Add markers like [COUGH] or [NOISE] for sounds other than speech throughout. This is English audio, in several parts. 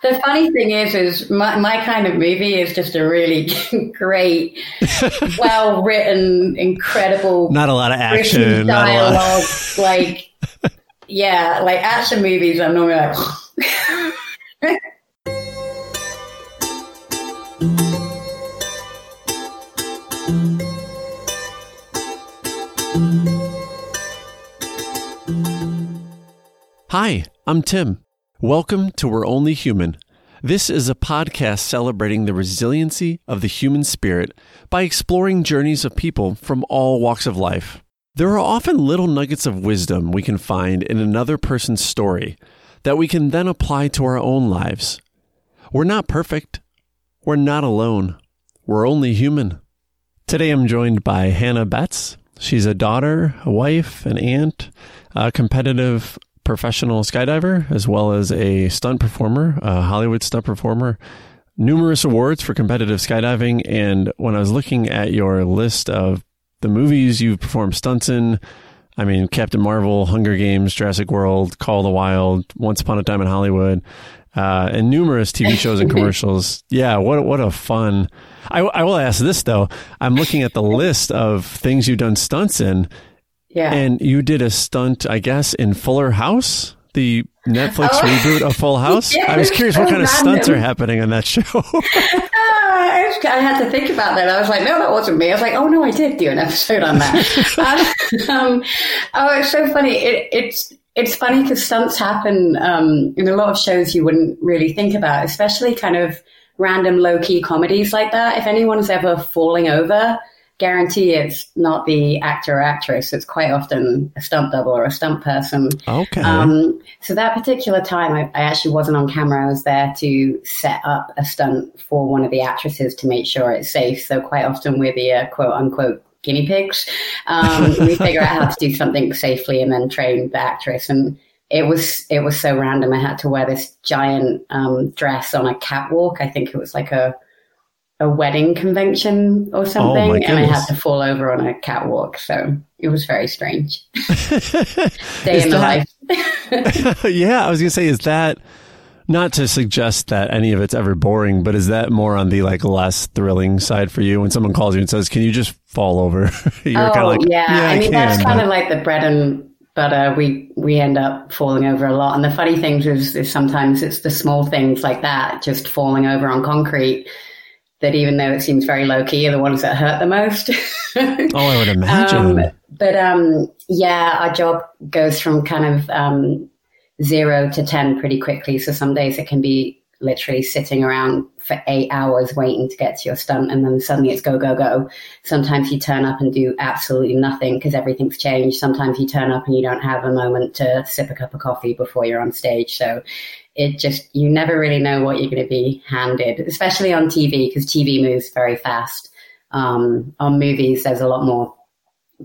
The funny thing is, is my, my kind of movie is just a really [LAUGHS] great, [LAUGHS] well written, incredible. Not a lot of action. Dialogue, of... [LAUGHS] like yeah, like action movies. I'm normally like. Hi, I'm Tim. Welcome to We're Only Human. This is a podcast celebrating the resiliency of the human spirit by exploring journeys of people from all walks of life. There are often little nuggets of wisdom we can find in another person's story that we can then apply to our own lives. We're not perfect. We're not alone. We're only human. Today I'm joined by Hannah Betts. She's a daughter, a wife, an aunt, a competitive professional skydiver as well as a stunt performer, a Hollywood stunt performer, numerous awards for competitive skydiving. And when I was looking at your list of the movies you've performed stunts in, I mean, Captain Marvel, Hunger Games, Jurassic World, Call of the Wild, Once Upon a Time in Hollywood, uh, and numerous TV shows and [LAUGHS] commercials. Yeah, what what a fun. I, I will ask this though. I'm looking at the list of things you've done stunts in, yeah. And you did a stunt, I guess, in Fuller House, the Netflix oh. reboot of Full [LAUGHS] House. I was curious what kind random. of stunts are happening on that show. [LAUGHS] [LAUGHS] I had to think about that. I was like, no, that wasn't me. I was like, oh no, I did do an episode on that. uh, um, oh, it's so funny. It, it's it's funny because stunts happen um, in a lot of shows you wouldn't really think about, especially kind of random low key comedies like that. If anyone's ever falling over guarantee it's not the actor or actress. It's quite often a stunt double or a stunt person. Okay. Um, so that particular time, I, I, actually wasn't on camera. I was there to set up a stunt for one of the actresses to make sure it's safe. So quite often we're the uh, quote unquote guinea pigs. Um, [LAUGHS] we figure out how to do something safely and then train the actress. And it was it was so random. I had to wear this giant um, dress on a catwalk. I think it was like a a wedding convention or oh, something, oh and I had to fall over on a catwalk. So it was very strange. [LAUGHS] Day in the life. [LAUGHS] [LAUGHS] yeah, I was gonna say, is that not to suggest that any of it's ever boring, but is that more on the like less thrilling side for you when someone calls you and says, "Can you just fall over?" You're oh, kind of like, yeah. yeah I, I mean, can, that's kind of like the bread and butter. We we end up falling over a lot. And the funny thing is, is sometimes it's the small things like that, just falling over on concrete that even though it seems very low key are the ones that hurt the most. [LAUGHS] oh, I would imagine. Um, but um, yeah, our job goes from kind of um, zero to 10 pretty quickly. So some days it can be literally sitting around for eight hours waiting to get to your stunt and then suddenly it's go, go, go. Sometimes you turn up and do absolutely nothing because everything's changed. Sometimes you turn up and you don't have a moment to sip a cup of coffee before you're on stage. So it just you never really know what you're going to be handed, especially on TV because TV moves very fast. Um, on movies, there's a lot more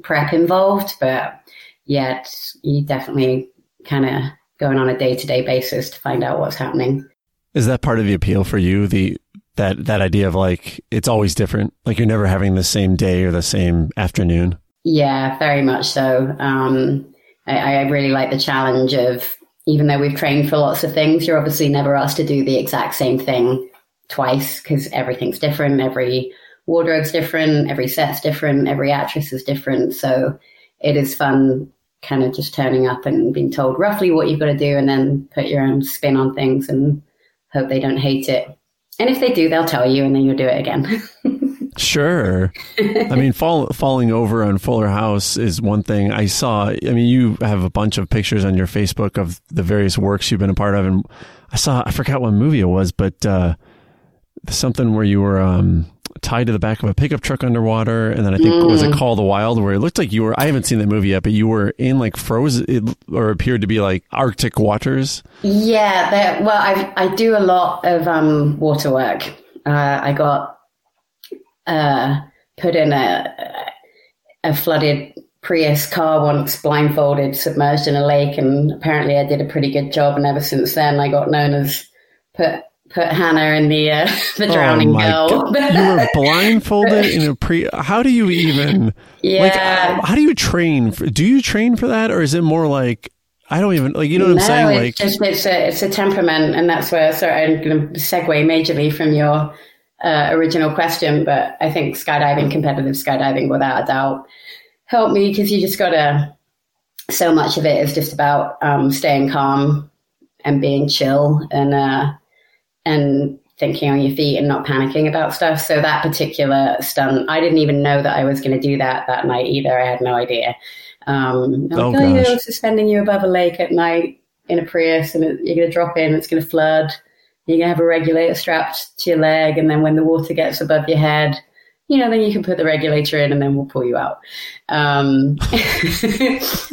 prep involved, but yet you definitely kind of going on a day to day basis to find out what's happening. Is that part of the appeal for you? The that that idea of like it's always different, like you're never having the same day or the same afternoon. Yeah, very much so. Um, I, I really like the challenge of even though we've trained for lots of things, you're obviously never asked to do the exact same thing twice because everything's different. Every wardrobe's different. Every set's different. Every actress is different. So it is fun kind of just turning up and being told roughly what you've got to do and then put your own spin on things and hope they don't hate it. And if they do, they'll tell you and then you'll do it again. [LAUGHS] Sure. I mean, fall, falling over on Fuller House is one thing I saw. I mean, you have a bunch of pictures on your Facebook of the various works you've been a part of. And I saw, I forgot what movie it was, but uh, something where you were um, tied to the back of a pickup truck underwater. And then I think, mm. was it mm. Call the Wild, where it looked like you were, I haven't seen that movie yet, but you were in like frozen, it, or appeared to be like Arctic waters. Yeah. Well, I, I do a lot of um, water work. Uh, I got uh, put in a a flooded Prius car once, blindfolded, submerged in a lake, and apparently I did a pretty good job. And ever since then, I got known as put put Hannah in the uh, [LAUGHS] the oh drowning oh girl. [LAUGHS] you were blindfolded in a pre. How do you even? Yeah. Like, how do you train? For, do you train for that, or is it more like I don't even like you know what no, I'm saying. It's like just it's a it's a temperament, and that's where. Sorry, I'm going to segue majorly from your uh, original question, but I think skydiving, competitive skydiving, without a doubt, helped me because you just got to. So much of it is just about um, staying calm and being chill and uh, and thinking on your feet and not panicking about stuff. So that particular stunt, I didn't even know that I was going to do that that night either. I had no idea. Um, oh, like, oh, you know, suspending you above a lake at night in a Prius, and it, you're going to drop in. It's going to flood. You're going to have a regulator strapped to your leg, and then when the water gets above your head, you know, then you can put the regulator in, and then we'll pull you out. Um, [LAUGHS]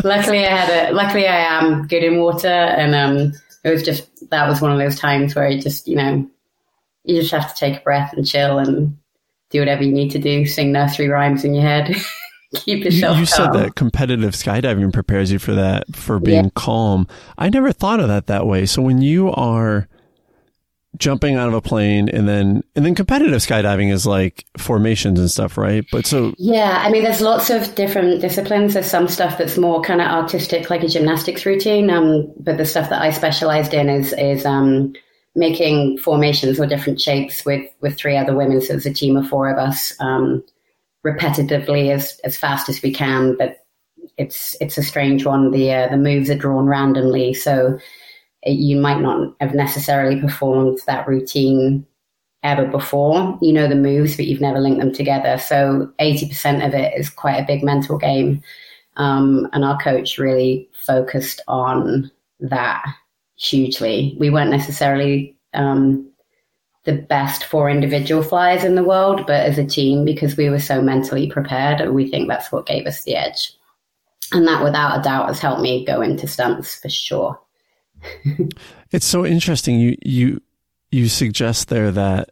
luckily, I had a. Luckily, I am good in water, and um, it was just that was one of those times where you just, you know, you just have to take a breath and chill and do whatever you need to do. Sing nursery rhymes in your head. [LAUGHS] keep yourself. You, you said that competitive skydiving prepares you for that, for being yeah. calm. I never thought of that that way. So when you are jumping out of a plane and then and then competitive skydiving is like formations and stuff right but so yeah i mean there's lots of different disciplines there's some stuff that's more kind of artistic like a gymnastics routine um, but the stuff that i specialized in is is um, making formations or different shapes with with three other women so it's a team of four of us um, repetitively as as fast as we can. But it's it's a strange one. The uh, the moves are drawn randomly, so you might not have necessarily performed that routine ever before. You know the moves, but you've never linked them together. So eighty percent of it is quite a big mental game. Um, and our coach really focused on that hugely. We weren't necessarily um, the best four individual flyers in the world, but as a team, because we were so mentally prepared, we think that's what gave us the edge. And that, without a doubt, has helped me go into stunts for sure. It's so interesting. You you you suggest there that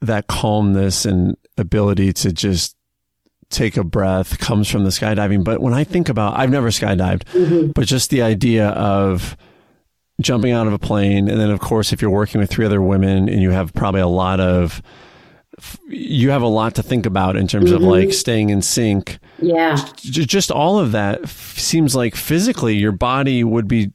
that calmness and ability to just take a breath comes from the skydiving. But when I think about, I've never skydived, mm-hmm. but just the idea of jumping out of a plane. And then, of course, if you're working with three other women and you have probably a lot of, you have a lot to think about in terms mm-hmm. of like staying in sync. Yeah. Just all of that seems like physically your body would be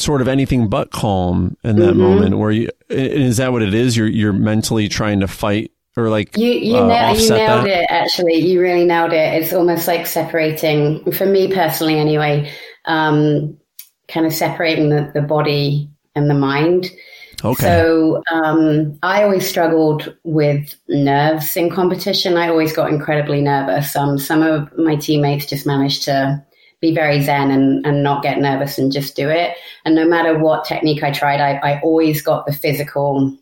sort of anything but calm in that mm-hmm. moment where you, is that what it is? You're, you're mentally trying to fight or like you you, uh, na- you nailed that? it actually you really nailed it it's almost like separating for me personally anyway um, kind of separating the, the body and the mind. Okay. So um, I always struggled with nerves in competition. I always got incredibly nervous. Um, some of my teammates just managed to be very zen and, and not get nervous and just do it. And no matter what technique I tried, I, I always got the physical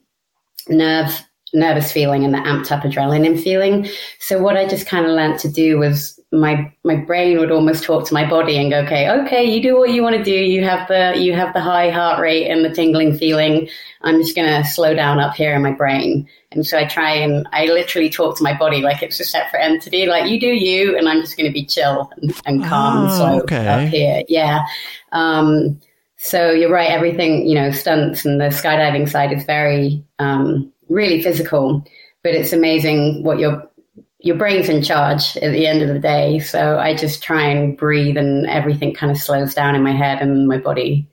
nerve nervous feeling and the amped up adrenaline feeling. So what I just kind of learned to do was my my brain would almost talk to my body and go, okay, okay, you do what you want to do. You have the you have the high heart rate and the tingling feeling. I'm just gonna slow down up here in my brain. And so I try and I literally talk to my body like it's a separate entity. Like you do you, and I'm just gonna be chill and, and calm oh, and slow okay. up here. Yeah. Um, so you're right. Everything you know, stunts and the skydiving side is very um, really physical, but it's amazing what your your brain's in charge at the end of the day. So I just try and breathe, and everything kind of slows down in my head, and my body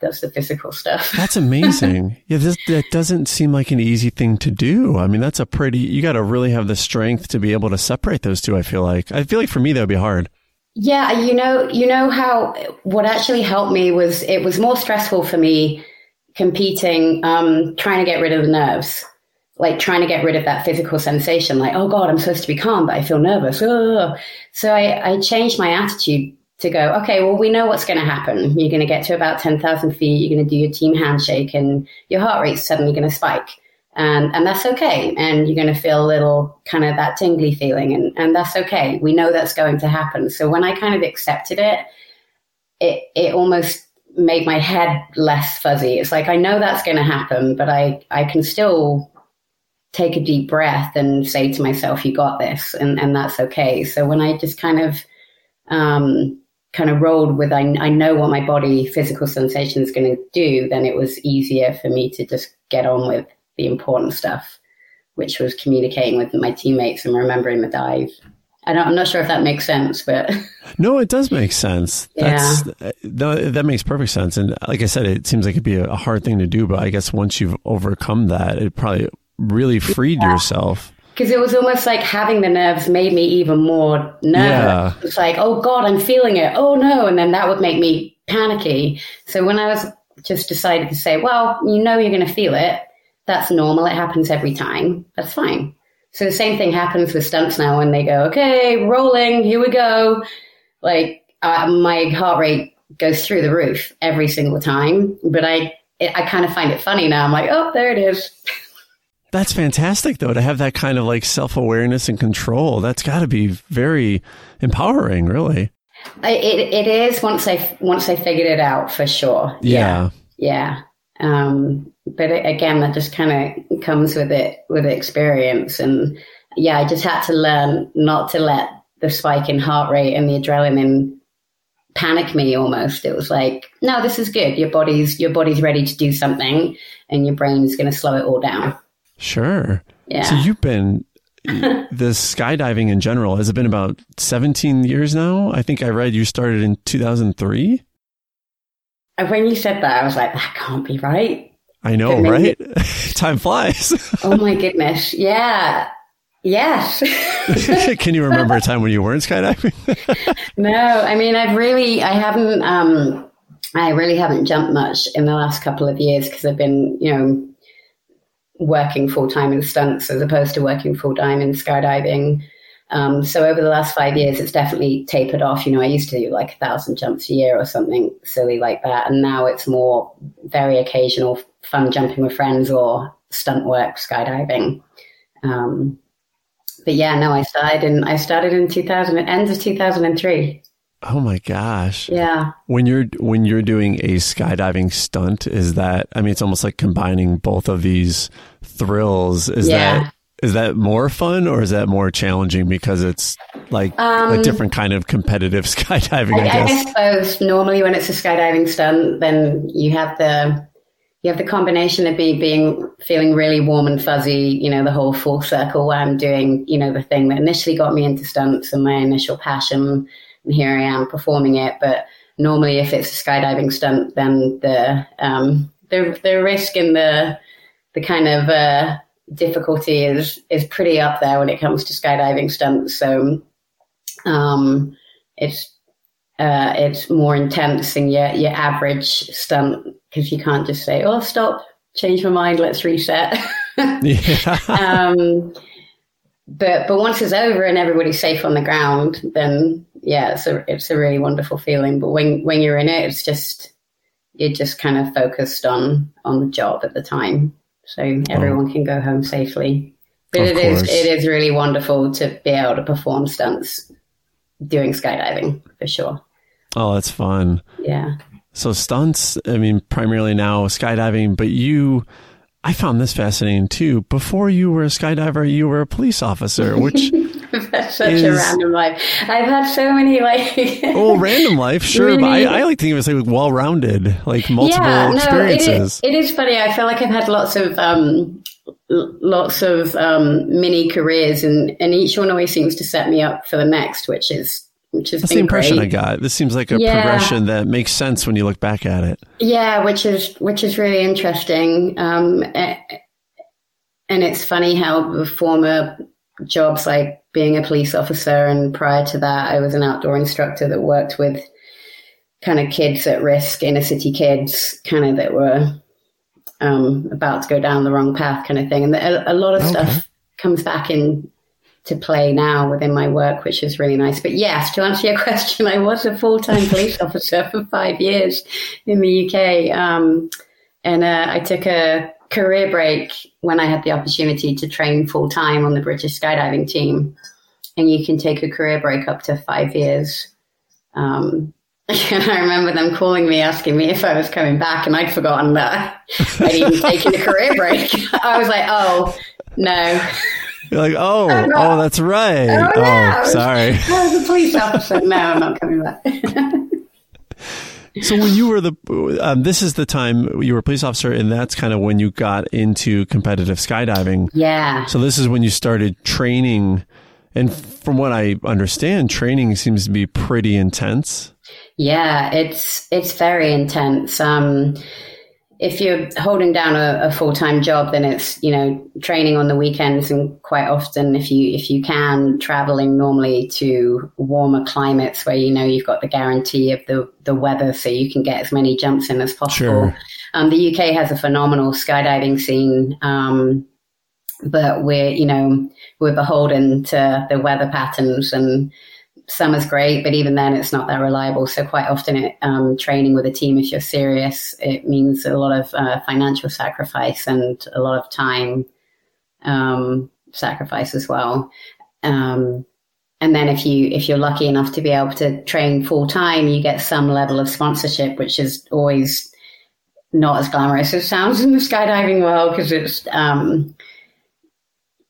does the physical stuff. [LAUGHS] That's amazing. yeah, this, that doesn't seem like an easy thing to do. I mean, that's a pretty. You got to really have the strength to be able to separate those two. I feel like. I feel like for me that would be hard. Yeah, you know, you know how what actually helped me was it was more stressful for me competing, um, trying to get rid of the nerves like trying to get rid of that physical sensation, like, oh God, I'm supposed to be calm, but I feel nervous. So I, I changed my attitude to go, okay, well, we know what's going to happen. You're going to get to about 10,000 feet. You're going to do your team handshake and your heart rate's suddenly going to spike. And, and that's okay. And you're going to feel a little kind of that tingly feeling. And, and that's okay. We know that's going to happen. So when I kind of accepted it, it, it almost made my head less fuzzy. It's like, I know that's going to happen, but I, I can still take a deep breath and say to myself, you got this, and, and that's okay. So when I just kind of, um, kind of rolled with, I, I know what my body physical sensation is going to do, then it was easier for me to just get on with the important stuff, which was communicating with my teammates and remembering the dive I don't, I'm not sure if that makes sense, but [LAUGHS] no, it does make sense. That's, yeah, that, that makes perfect sense. And like I said, it seems like it'd be a hard thing to do, but I guess once you've overcome that, it probably really freed yeah. yourself. Because it was almost like having the nerves made me even more nervous. Yeah. It's like, oh God, I'm feeling it. Oh no. And then that would make me panicky. So when I was just decided to say, well, you know, you're going to feel it. That's normal. It happens every time. That's fine. So the same thing happens with stunts now when they go, okay, rolling, here we go. Like uh, my heart rate goes through the roof every single time, but I it, I kind of find it funny now. I'm like, oh, there it is. [LAUGHS] That's fantastic, though, to have that kind of like self awareness and control. That's got to be very empowering, really. It it is once I once I figured it out for sure. Yeah, yeah. yeah. Um, but it, again, that just kind of comes with it with experience, and yeah, I just had to learn not to let the spike in heart rate and the adrenaline panic me almost it was like no this is good your body's your body's ready to do something and your brain's going to slow it all down sure yeah so you've been [LAUGHS] the skydiving in general has it been about 17 years now i think i read you started in 2003 when you said that i was like that can't be right I know, right? [LAUGHS] Time flies. oh my goodness. Yeah. Yes. [LAUGHS] Can you remember a time when you weren't skydiving? no, I mean, I've really, I haven't, um, I really haven't jumped much in the last couple of years because I've been, you know, working full time in stunts as opposed to working full time in skydiving. Um, so over the last five years, it's definitely tapered off. You know, I used to do like a thousand jumps a year or something silly like that, and now it's more very occasional fun jumping with friends or stunt work, skydiving. Um, but yeah, no, I started in I started in 2000, end of 2003. Oh my gosh. Yeah. When you're when you're doing a skydiving stunt, is that I mean it's almost like combining both of these thrills. Is yeah. that is that more fun or is that more challenging because it's like um, a different kind of competitive [LAUGHS] skydiving? I, I, guess. I suppose normally when it's a skydiving stunt, then you have the you have the combination of me being feeling really warm and fuzzy, you know, the whole full circle where I'm doing, you know, the thing that initially got me into stunts and my initial passion, and here I am performing it. But normally, if it's a skydiving stunt, then the um, the the risk and the the kind of uh, difficulty is is pretty up there when it comes to skydiving stunts. So um, it's uh, it's more intense than your your average stunt because you can't just say, "Oh, stop, change my mind, let's reset." [LAUGHS] yeah. um, but but once it's over and everybody's safe on the ground, then yeah, it's a it's a really wonderful feeling. But when when you're in it, it's just you're just kind of focused on on the job at the time, so oh. everyone oh. can go home safely. But of it course. is it is really wonderful to be able to perform stunts doing skydiving for sure. Oh, that's fun. Yeah. So stunts, I mean, primarily now skydiving, but you, I found this fascinating too. Before you were a skydiver, you were a police officer, which [LAUGHS] That's [LAUGHS] such is, a random life. I've had so many like. oh, random life, sure, really? but I, I, like to think of it as like well-rounded, like multiple yeah, no, experiences. It is, it is funny. I feel like I've had lots of um, lots of um, mini careers, and and each one always seems to set me up for the next, which is which is that's the impression great. I got. This seems like a yeah. progression that makes sense when you look back at it. Yeah, which is which is really interesting. Um, and it's funny how the former jobs like being a police officer and prior to that I was an outdoor instructor that worked with kind of kids at risk, inner city kids, kind of that were um, about to go down the wrong path, kind of thing. And a, a lot of okay. stuff comes back in to play now within my work, which is really nice. But yes, to answer your [LAUGHS] question, I was a full time police officer for five years in the UK. Um, and uh, I took a career break when I had the opportunity to train full time on the British skydiving team. And you can take a career break up to five years. Um, and [LAUGHS] I remember them calling me, asking me if I was coming back, and I'd forgotten that I'd even [LAUGHS] taken a career break. [LAUGHS] I was like, oh, no. You're like, oh, oh, that's right. Oh, no. oh sorry. I was a police officer. No, I'm not coming back. So when you were the, um, this is the time you were a police officer, and that's kind of when you got into competitive skydiving. Yeah. So this is when you started training And from what I understand, training seems to be pretty intense. Yeah, it's it's very intense. Um, if you're holding down a, a full time job, then it's you know training on the weekends and quite often, if you if you can, traveling normally to warmer climates where you know you've got the guarantee of the the weather, so you can get as many jumps in as possible. Sure. Um, the UK has a phenomenal skydiving scene. Um, but we're you know we're beholden to the weather patterns and summer's great but even then it's not that reliable. So quite often it, um, training with a team if you're serious it means a lot of uh, financial sacrifice and a lot of time um, sacrifice as well. Um, and then if you if you're lucky enough to be able to train full time you get some level of sponsorship which is always not as glamorous as it sounds in the skydiving world because it's um,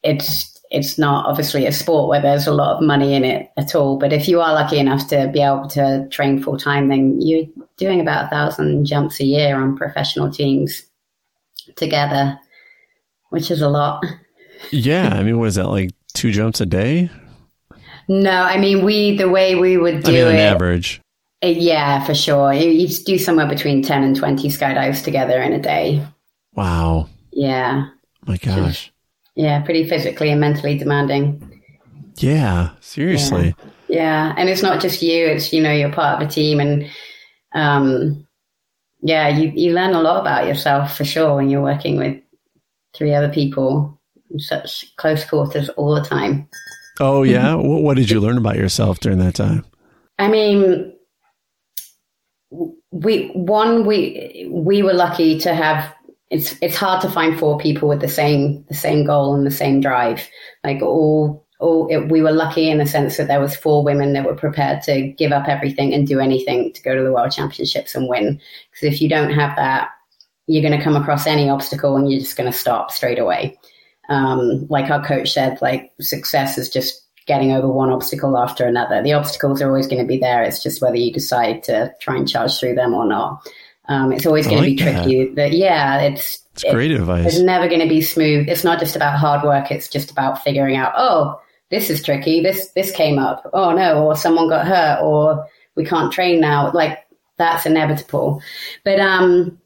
it's it's not obviously a sport where there's a lot of money in it at all. But if you are lucky enough to be able to train full time, then you're doing about a thousand jumps a year on professional teams together, which is a lot. Yeah, I mean, was that like two jumps a day? No, I mean we the way we would do I mean, on it. average. Uh, yeah, for sure. You, you do somewhere between ten and twenty skydives together in a day. Wow. Yeah. My gosh. Yeah, pretty physically and mentally demanding. Yeah, seriously. Yeah. yeah. And it's not just you, it's, you know, you're part of a team and, um, yeah, you, you learn a lot about yourself for sure when you're working with three other people in such close quarters all the time. Oh, yeah. [LAUGHS] what did you learn about yourself during that time? I mean, we one we we were lucky to have it's it's hard to find four people with the same the same goal and the same drive. Like all all it, we were lucky in the sense that there was four women that were prepared to give up everything and do anything to go to the world championships and win. Because if you don't have that, you're going to come across any obstacle and you're just going to stop straight away. Um, like our coach said, like success is just getting over one obstacle after another. The obstacles are always going to be there. It's just whether you decide to try and charge through them or not. Um, it's always going like to be tricky. That. yeah, it's it's great advice. It's never going to be smooth. It's not just about hard work. It's just about figuring out. Oh, this is tricky. This this came up. Oh no, or someone got hurt, or we can't train now. Like that's inevitable. But um,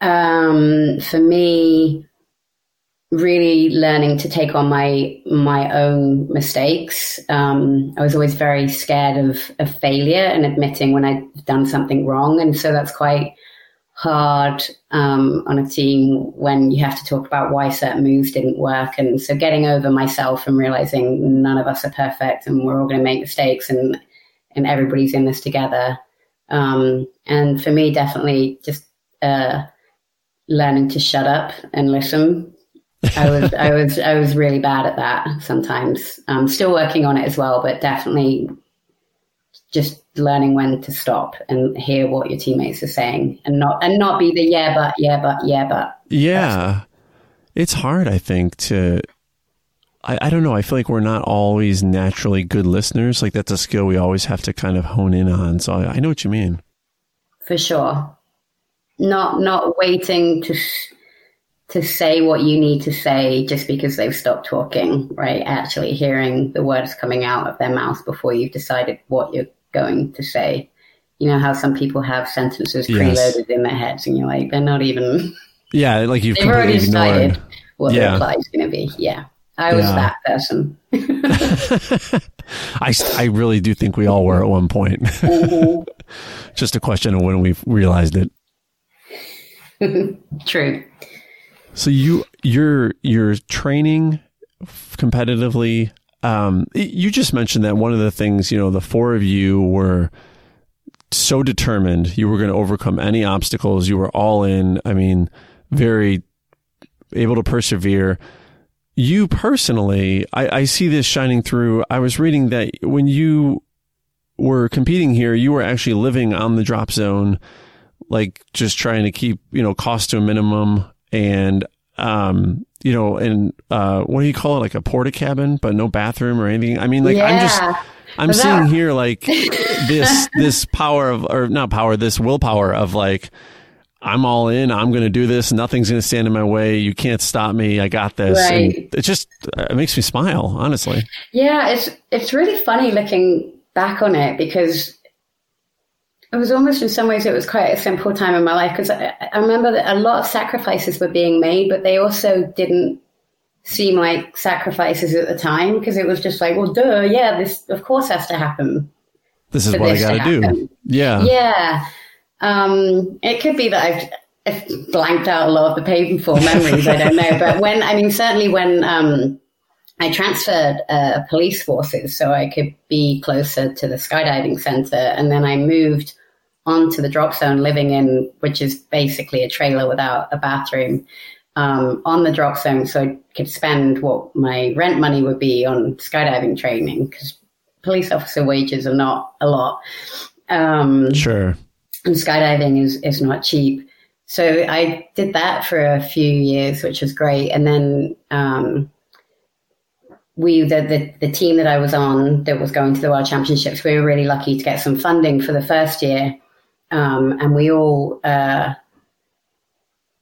um, for me, really learning to take on my my own mistakes. Um, I was always very scared of, of failure and admitting when I'd done something wrong, and so that's quite hard um, on a team when you have to talk about why certain moves didn't work. And so getting over myself and realizing none of us are perfect and we're all going to make mistakes and and everybody's in this together. Um, and for me, definitely just uh, learning to shut up and listen I was I was I was really bad at that sometimes. I'm still working on it as well, but definitely just learning when to stop and hear what your teammates are saying and not and not be the yeah but yeah but yeah but. Yeah. It's hard i think to I, I don't know. I feel like we're not always naturally good listeners. Like that's a skill we always have to kind of hone in on. So i, I know what you mean. For sure. Not not waiting to to say what you need to say just because they've stopped talking, right? Actually hearing the words coming out of their mouth before you've decided what you're going to say. You know how some people have sentences yes. preloaded in their heads and you're like, they're not even. [LAUGHS] Yeah, like you've already decided what yeah. the reply is going to be. Yeah. I was yeah. that person. [LAUGHS] I, I really do think we all were at one point. Mm-hmm. [LAUGHS] Just a question of when we realized it. True. So you you're you're training competitively. Um, you just mentioned that one of the things you know the four of you were so determined you were going to overcome any obstacles. You were all in. I mean, very able to persevere. You personally, I, I see this shining through. I was reading that when you were competing here, you were actually living on the drop zone, like just trying to keep you know cost to a minimum and um, you know, and uh, what do you call it, like a porta cabin, but no bathroom or anything. I mean, like yeah. I'm just, I'm seeing here like this, [LAUGHS] this power of, or not power, this willpower of like, I'm all in. I'm going to do this. Nothing's going to stand in my way. You can't stop me. I got this. Right. And it just it makes me smile, honestly. Yeah, it's it's really funny looking back on it because it was almost in some ways it was quite a simple time in my life because I, I remember that a lot of sacrifices were being made, but they also didn't seem like sacrifices at the time because it was just like, well, duh, yeah, this of course has to happen. This is what I this to got to do. Yeah. Yeah. Um, it could be that I've, I've blanked out a lot of the painful memories. I don't know. But when, I mean, certainly when um, I transferred uh, police forces so I could be closer to the skydiving center, and then I moved onto the drop zone living in, which is basically a trailer without a bathroom. Um, on the drop zone, so I could spend what my rent money would be on skydiving training because police officer wages are not a lot. Um, Sure. and skydiving is, is not cheap. So I did that for a few years, which was great. And then um, we, the, the, the team that I was on that was going to the World Championships, we were really lucky to get some funding for the first year. Um, and we all uh,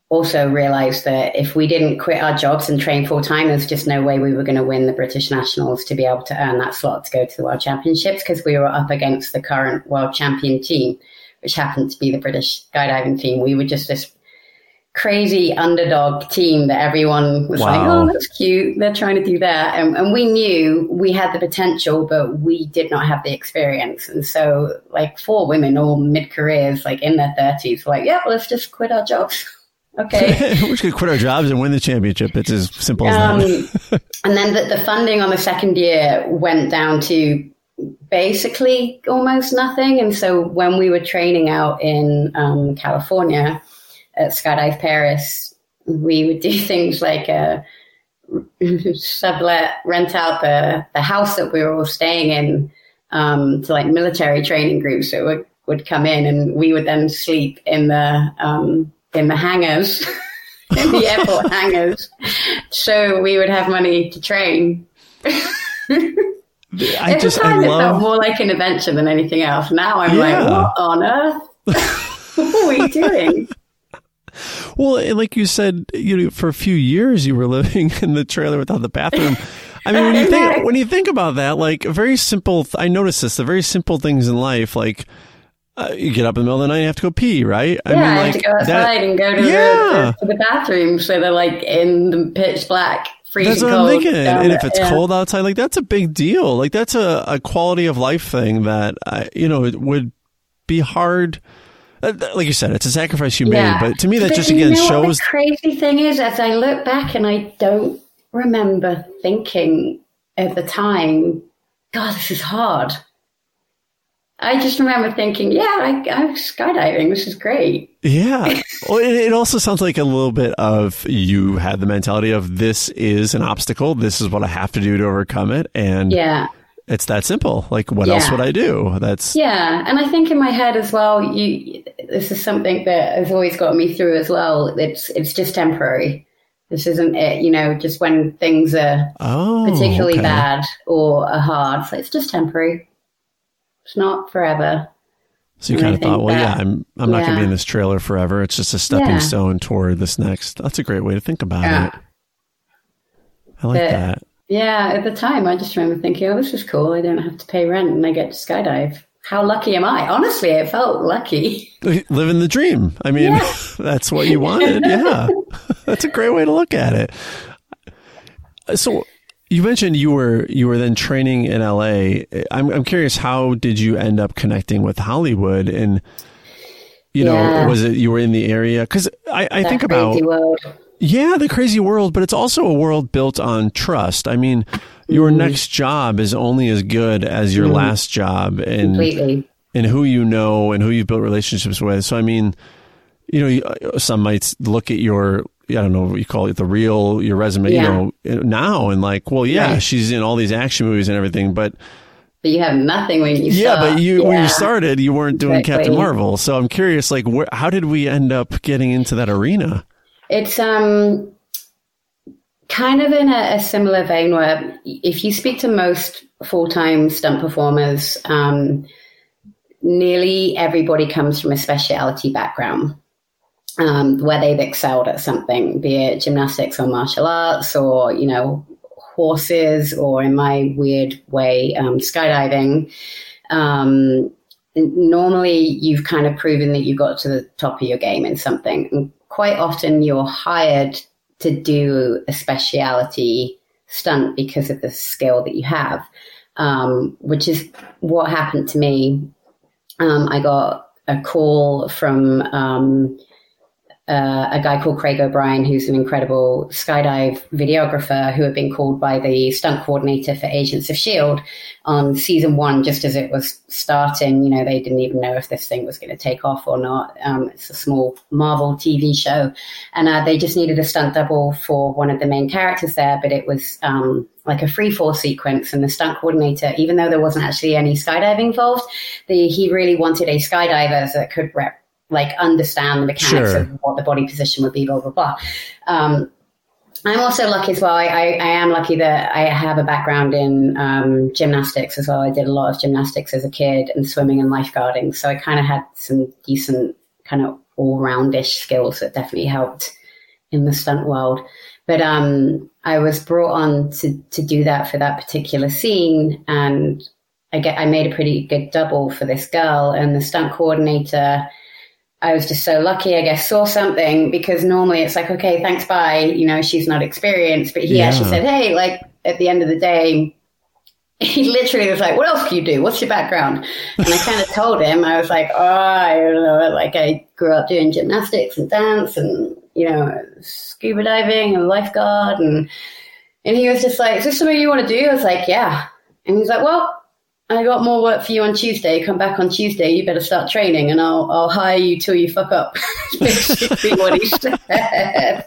also realized that if we didn't quit our jobs and train full time, there's just no way we were going to win the British Nationals to be able to earn that slot to go to the World Championships because we were up against the current world champion team, which happened to be the British skydiving team. We were just this crazy underdog team that everyone was like, oh, that's cute. They're trying to do that. And, and we knew we had the potential, but we did not have the experience. And so, like, four women, all mid careers, like in their 30s, were like, yeah, let's just quit our jobs. [LAUGHS] okay. [LAUGHS] we just could quit our jobs and win the championship. It's as simple as that. Um, [LAUGHS] and then the, the funding on the second year went down to basically almost nothing. And so when we were training out in um, California at Skydive Perris, we would do [LAUGHS] things like uh, sublet, rent out the, the house that we were all staying in um, to like military training groups that would, would come in, and we would then sleep in the um, in the hangars, [LAUGHS] in the airport [LAUGHS] hangars. So we would have money to train. I At just the I time, it felt love more like an adventure than anything else. Now I'm Yeah. like, what on earth? what are we doing? Well, like you said, you know, for a few years you were [LAUGHS] living in the trailer without the bathroom. I mean, when you [LAUGHS] think when you think about that, like very simple. I noticed this. The very simple things in life, like uh, you get up in the middle of the night, you have to go pee, right? I yeah, mean, I like have to go outside that. and go to, Yeah. the, to the bathroom. So they're like in the pitch black, freezing That's what cold. I'm thinking. And if it's Yeah. cold outside, like that's a big deal. Like that's a, a quality of life thing that I, you know, it would be hard. Uh, Like you said, it's a sacrifice you Yeah. made, but to me, that But just again shows the crazy thing is, as I look back, and I don't remember thinking at the time, God, this is hard. I just remember thinking, yeah, I, I'm skydiving. This is great. Yeah. [LAUGHS] Well, it, it also sounds like a little bit of you had the mentality of this is an obstacle. This is what I have to do to overcome it. And Yeah. It's that simple. Like, what else would I do? That's, Yeah, and I think in my head as well, you this is something that has always got me through as well. It's it's just temporary. This isn't it, you know, just when things are oh, particularly okay. bad or are hard. So it's just temporary. It's not forever. So you And kind of thought, well, yeah, I'm, I'm not going to be in this trailer forever. It's just a stepping Yeah. stone toward this next. That's a great way to think about Yeah. it. I like But- that. Yeah, at the time I just remember thinking, Oh, this is cool. I don't have to pay rent and I get to skydive. How lucky am I? Honestly, it felt lucky. [LAUGHS] Living the dream. I mean, Yeah. [LAUGHS] that's what you wanted. [LAUGHS] Yeah. that's a great way to look at it. Uh, so you mentioned you were you were then training in LA. I'm I'm curious how did you end up connecting with Hollywood and you know Yeah. was it you were in the area cuz I I That think about world. Yeah, the crazy world, but it's also a world built on trust. I mean, your Mm-hmm. next job is only as good as your last job and Completely. and who you know and who you've built relationships with. So I mean, you know, some might look at your I don't know what you call it, the real your resume, Yeah. you know, now and like, well, yeah, Right. she's in all these action movies and everything, but But you have nothing when you yeah, start. but you when you started, you weren't doing Captain Marvel. So I'm curious, like, where, how did we end up getting into that arena? It's um kind of in a, a similar vein where if you speak to most full time stunt performers, um, nearly everybody comes from a speciality background. um, where they've excelled at something, be it gymnastics or martial arts or, you know, horses or in my weird way, um, skydiving. Um, normally you've kind of proven that you got to the top of your game in something. And quite often you're hired to do a speciality stunt because of the skill that you have, um, which is what happened to me. Um, I got a call from um, uh, a guy called Craig O'Brien, who's an incredible skydive videographer who had been called by the stunt coordinator for Agents of S.H.I.E.L.D. on season one, just as it was starting. You know, they didn't even know if this thing was going to take off or not. Um, it's a small Marvel TV show. And uh, they just needed a stunt double for one of the main characters there, but it was um, like a free fall sequence. And the stunt coordinator, even though there wasn't actually any skydiving involved, the, he really wanted a skydiver that could rep like understand the mechanics sure. of what the body position would be, blah blah blah. Um, I'm also lucky as well. I, I, I, am lucky that I have a background in um, gymnastics as well. I did a lot of gymnastics as a kid and swimming and lifeguarding, so I kind of had some decent kind of all roundish skills that definitely helped in the stunt world. But um, I was brought on to to do that for that particular scene, and I get I made a pretty good double for this girl, and the stunt coordinator I was just so lucky, I guess, saw something because normally it's like, okay, thanks, bye. You know, she's not experienced. But he yeah. actually said, hey, like at the end of the day, [LAUGHS] he literally was like, what else do you do? What's your background? And I kind of told him, I was like, oh, I don't know. Like I grew up doing gymnastics and dance and, you know, scuba diving and lifeguard. And, and he was just like, is this something you want to do? I was like, yeah. And he's like, well, I got more work for you on Tuesday. Come back on Tuesday. You better start training, and I'll I'll hire you till you fuck up. [LAUGHS] What he said.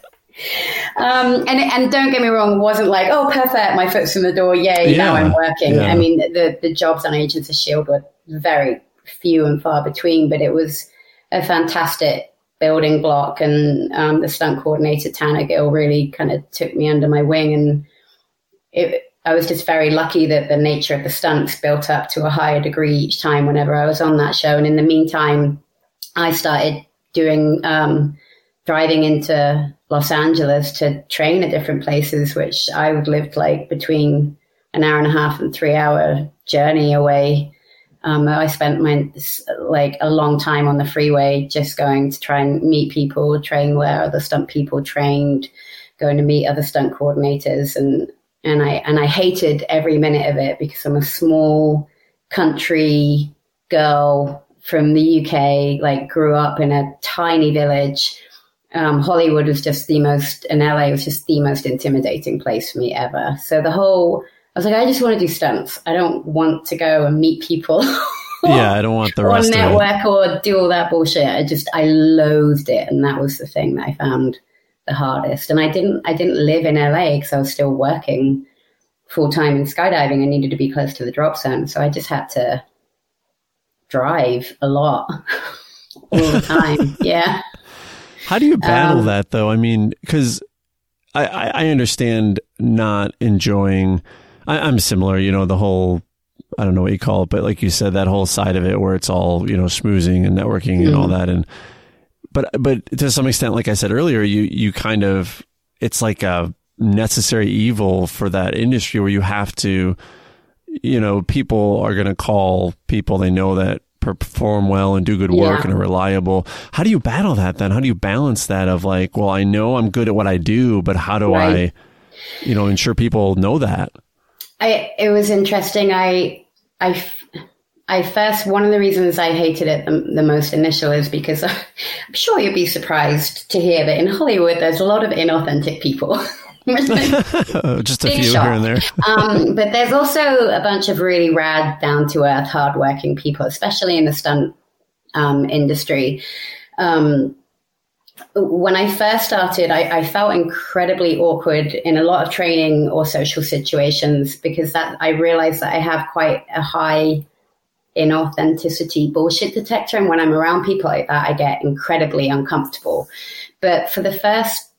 Um, and and don't get me wrong, it wasn't like oh perfect, my foot's in the door, yay, yeah. now I'm working. Yeah. I mean, the the jobs on Agents of Shield were very few and far between, but it was a fantastic building block, and um, the stunt coordinator Tanner Gill really kind of took me under my wing, and it I was just very lucky that the nature of the stunts built up to a higher degree each time whenever I was on that show. And in the meantime, I started doing um, driving into Los Angeles to train at different places, which I would lived like between an hour and a half and three hour journey away. Um, I spent my like a long time on the freeway just going to try and meet people, train where other stunt people trained, going to meet other stunt coordinators, and and I and I hated every minute of it because I'm a small country girl from the UK, like grew up in a tiny village. Um, Hollywood was just the most, and LA was just the most intimidating place for me ever. So the whole, I was like, I just want to do stunts. I don't want to go and meet people. [LAUGHS] yeah, I don't want the [LAUGHS] rest or network or do all that bullshit. I just, I loathed it, and that was the thing that I found the hardest. And I didn't I didn't live in LA because I was still working full time in skydiving. I needed to be close to the drop zone, so I just had to drive a lot [LAUGHS] all the time. [LAUGHS] yeah. How do you battle um, that though? I mean, because I, I understand not enjoying. I, I'm similar, you know, the whole I don't know what you call it, but like you said, that whole side of it where it's all you know schmoozing and networking and all mm-hmm. that, and but but to some extent, like I said earlier, you you kind of it's like a necessary evil for that industry where you have to, you know, people are going to call people they know that perform well and do good work yeah. and are reliable. How do you battle that then? How do you balance that of like, well, I know I'm good at what I do, but how do right. I, you know, ensure people know that? I it was interesting. I I I first, one of the reasons I hated it the, the, most initial is because [LAUGHS] I'm sure you'd be surprised to hear that in Hollywood there's a lot of inauthentic people. [LAUGHS] [LAUGHS] Just a few shock. here and there. um, but there's also a bunch of really rad, down to earth, hardworking people, especially in the stunt um, industry. Um, when I first started, I, I, felt incredibly awkward in a lot of training or social situations because that I realized that I have quite a high inauthenticity bullshit detector. And when I'm around people like that, I get incredibly uncomfortable. But for the first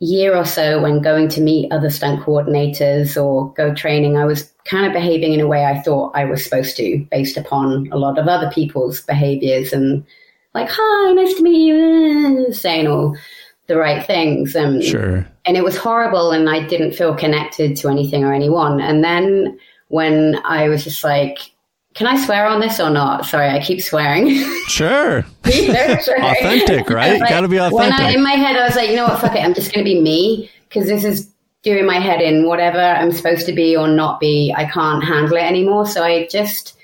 year or so, when going to meet other stunt coordinators or go training, I was kind of behaving in a way I thought I was supposed to, based upon a lot of other people's behaviors and like, hi, nice to meet you, saying all the right things. Um, Sure. and it was horrible and I didn't feel connected to anything or anyone. And then when I was just like, can I swear on this or not? Sorry, I keep swearing. [LAUGHS] Sure. [LAUGHS] [LAUGHS] Authentic, right? Gotta be When I, authentic. in my head, I was like, you know what, fuck it, I'm just going to be me because this is doing my head in. Whatever I'm supposed to be or not be, I can't handle it anymore. So I just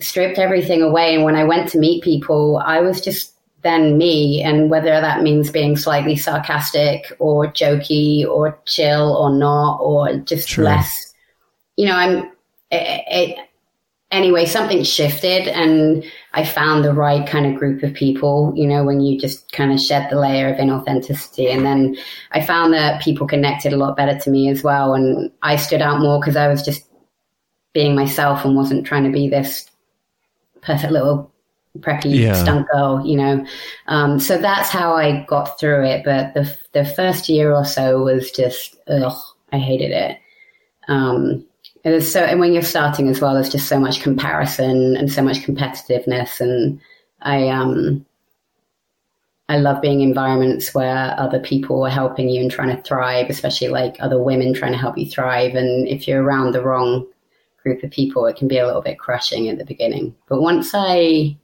stripped everything away. And when I went to meet people, I was just then me. And whether that means being slightly sarcastic or jokey or chill or not, or just Sure. less, you know, I'm, it, it, anyway, something shifted and I found the right kind of group of people, you know, when you just kind of shed the layer of inauthenticity. And then I found that people connected a lot better to me as well. And I stood out more because I was just being myself and wasn't trying to be this perfect little preppy Yeah. stunt girl, you know. Um, so that's how I got through it. But the the first year or so was just ugh, I hated it. Um, it was so, and when you're starting as well, there's just so much comparison and so much competitiveness, and I um. I love being in environments where other people are helping you and trying to thrive, especially like other women trying to help you thrive. And if you're around the wrong group of people, it can be a little bit crushing at the beginning. But once I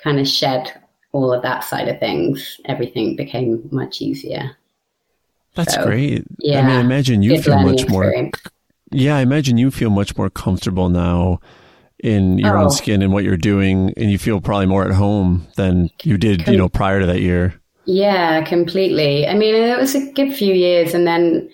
kind of shed all of that side of things, everything became much easier. That's So, great. I yeah, mean, I imagine you feel much more. Yeah, I imagine you feel much more comfortable now in your Oh. own skin and what you're doing, and you feel probably more at home than you did, you know, prior to that year. Yeah, completely. I mean, it was a good few years, and then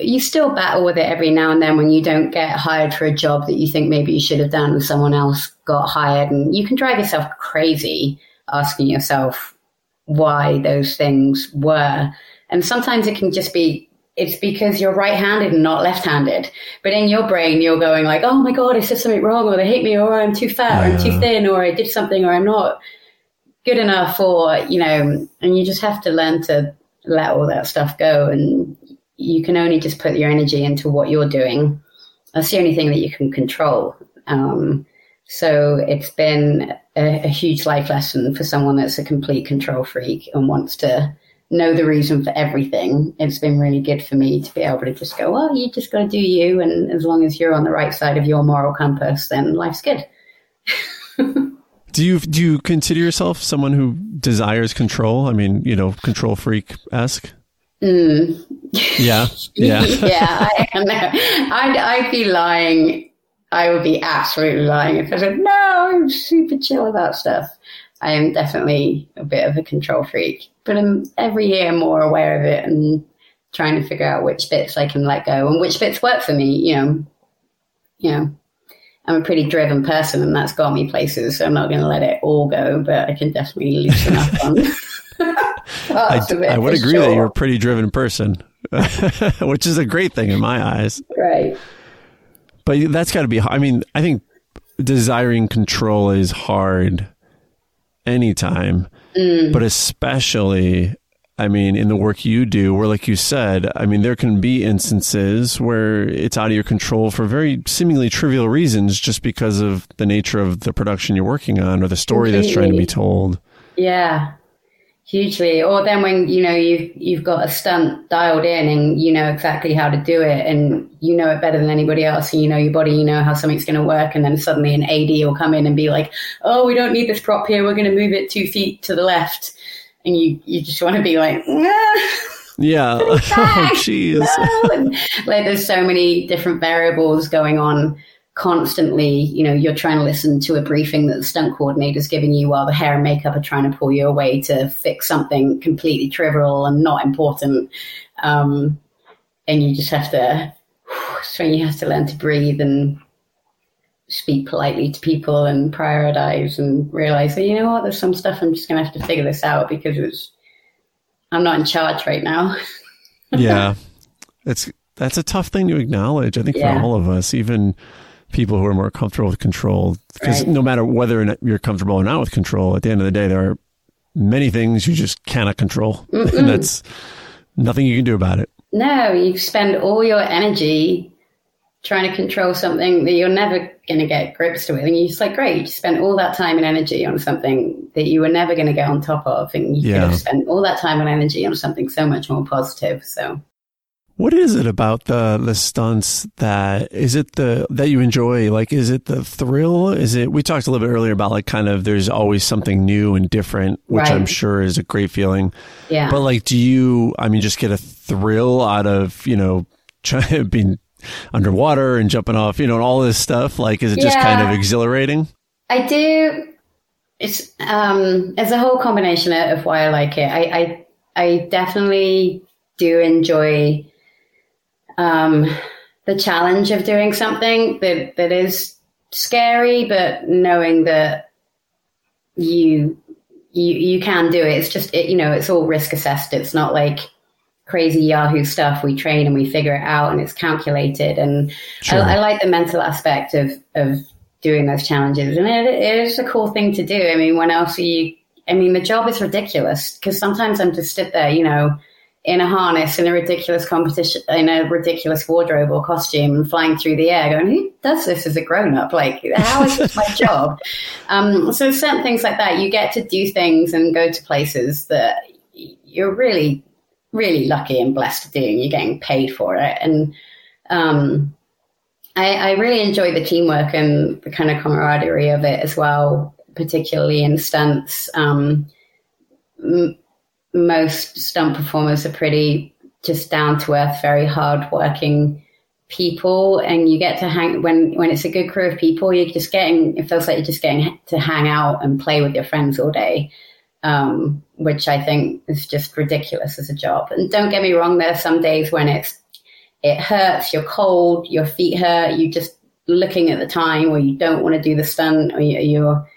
you still battle with it every now and then when you don't get hired for a job that you think maybe you should have done and someone else got hired. And you can drive yourself crazy asking yourself why those things were. And sometimes it can just be it's because you're right-handed and not left-handed. But in your brain, you're going like, "Oh my god, I said something wrong, or they hate me, or I'm too fat, or I'm too thin, or I did something, or I'm not good enough or you know and you just have to learn to let all that stuff go. And you can only just put your energy into what you're doing. That's the only thing that you can control. Um, so it's been a, a huge life lesson for someone that's a complete control freak and wants to know the reason for everything it's been really good for me to be able to just go well you just got to do you and as long as you're on the right side of your moral compass then life's good [LAUGHS] Do you do you consider yourself someone who desires control? I mean, you know, control freak esque. mm. Yeah, [LAUGHS] yeah. yeah, I know. I'd, I'd be lying. I would be absolutely lying if I said, no, I'm super chill about stuff. I am definitely a bit of a control freak, but I'm every year more aware of it and trying to figure out which bits I can let go and which bits work for me. You know, you know, I'm a pretty driven person and that's got me places. So I'm not going to let it all go, but I can definitely loosen up on [LAUGHS] I, parts of it. I would agree that you're a pretty driven person, [LAUGHS] which is a great thing in my eyes. right. But that's got to be. I mean, I think desiring control is hard anytime, Mm. but especially, I mean, in the work you do, where, like you said, I mean, there can be instances where it's out of your control for very seemingly trivial reasons, just because of the nature of the production you're working on or the story that's trying to be told. Yeah, hugely. Or then when you know you've you've got a stunt dialed in and you know exactly how to do it and you know it better than anybody else and you know your body, you know how something's going to work, and then suddenly an AD will come in and be like, "Oh, we don't need this prop here. We're going to move it two feet to the left," and you you just want to be like. "Ah." Yeah. [LAUGHS] oh, jeez. no. Like there's so many different variables going on constantly. You know, you're trying to listen to a briefing that the stunt coordinator's giving you while the hair and makeup are trying to pull you away to fix something completely trivial and not important. Um, and you just have to, so you have to learn to breathe and speak politely to people and prioritize and realize that, you know what, there's some stuff I'm just going to have to figure this out because it's, I'm not in charge right now. [LAUGHS] yeah. It's that's a tough thing to acknowledge. I think Yeah. for all of us, even people who are more comfortable with control, because Right. no matter whether or not you're comfortable or not with control, at the end of the day, there are many things you just cannot control, and that's nothing you can do about it. No, you spend all your energy trying to control something that you're never going to get grips to it. And you're just like, great, you spent all that time and energy on something that you were never going to get on top of. And you yeah. could have spent all that time and energy on something so much more positive. So. What is it about the the stunts that is it the that you enjoy? Like, is it the thrill? Is it? We talked a little bit earlier about like kind of there's always something new and different, which right. I'm sure is a great feeling. Yeah. But like, do you? I mean, just get a thrill out of you know [LAUGHS] trying being underwater and jumping off, you know, and all this stuff? Like, is it just yeah, kind of exhilarating? I do. It's um, it's a whole combination of why I like it. I I, I definitely do enjoy um, the challenge of doing something that that is scary, but knowing that you you you can do it. It's just it, you know it's all risk assessed. It's not like crazy Yahoo stuff. We train and we figure it out, and it's calculated. And sure. I, I, like the mental aspect of of doing those challenges, and it, it is a cool thing to do. I mean, when else are you? I mean, the job is ridiculous because sometimes I'm just sit there, you know, in a harness in a ridiculous competition, in a ridiculous wardrobe or costume, and flying through the air, going, "Who does this as a grown up? Like, how is this my [LAUGHS] job?" Um, so certain things like that, you get to do things and go to places that you're really really lucky and blessed to do, and you're getting paid for it. And um, I, I, really enjoy the teamwork and the kind of camaraderie of it as well, particularly in stunts. Um, m- most stunt performers are pretty just down to earth, very hard working people and you get to hang when when it's a good crew of people you're just getting it feels like you're just getting to hang out and play with your friends all day um, which I think is just ridiculous as a job. And don't get me wrong, there are some days when it's it hurts, you're cold, your feet hurt, you just looking at the time, or you don't want to do the stunt, or you're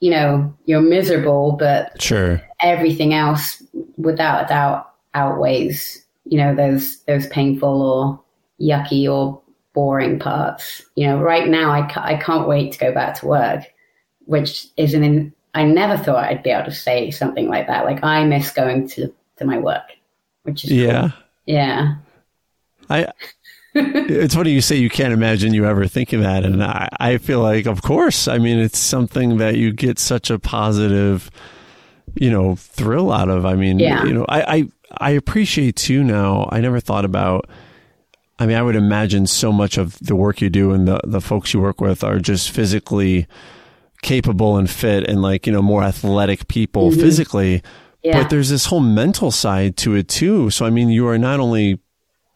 you know you're miserable. But sure, everything else, without a doubt, outweighs you know those those painful or yucky or boring parts. You know, right now I, ca- I can't wait to go back to work, which is an I never thought I'd be able to say something like that. Like I miss going to to my work, which is yeah, cool. yeah. I. [LAUGHS] it's funny you say you can't imagine you ever thinking that, and I, I feel like, of course. I mean, it's something that you get such a positive, you know, thrill out of. I mean, yeah. you know, I, I I appreciate too. Now, I never thought about. I mean, I would imagine so much of the work you do and the the folks you work with are just physically capable and fit and like, you know, more athletic people mm-hmm. physically. Yeah. But there's this whole mental side to it too. So, I mean, you are not only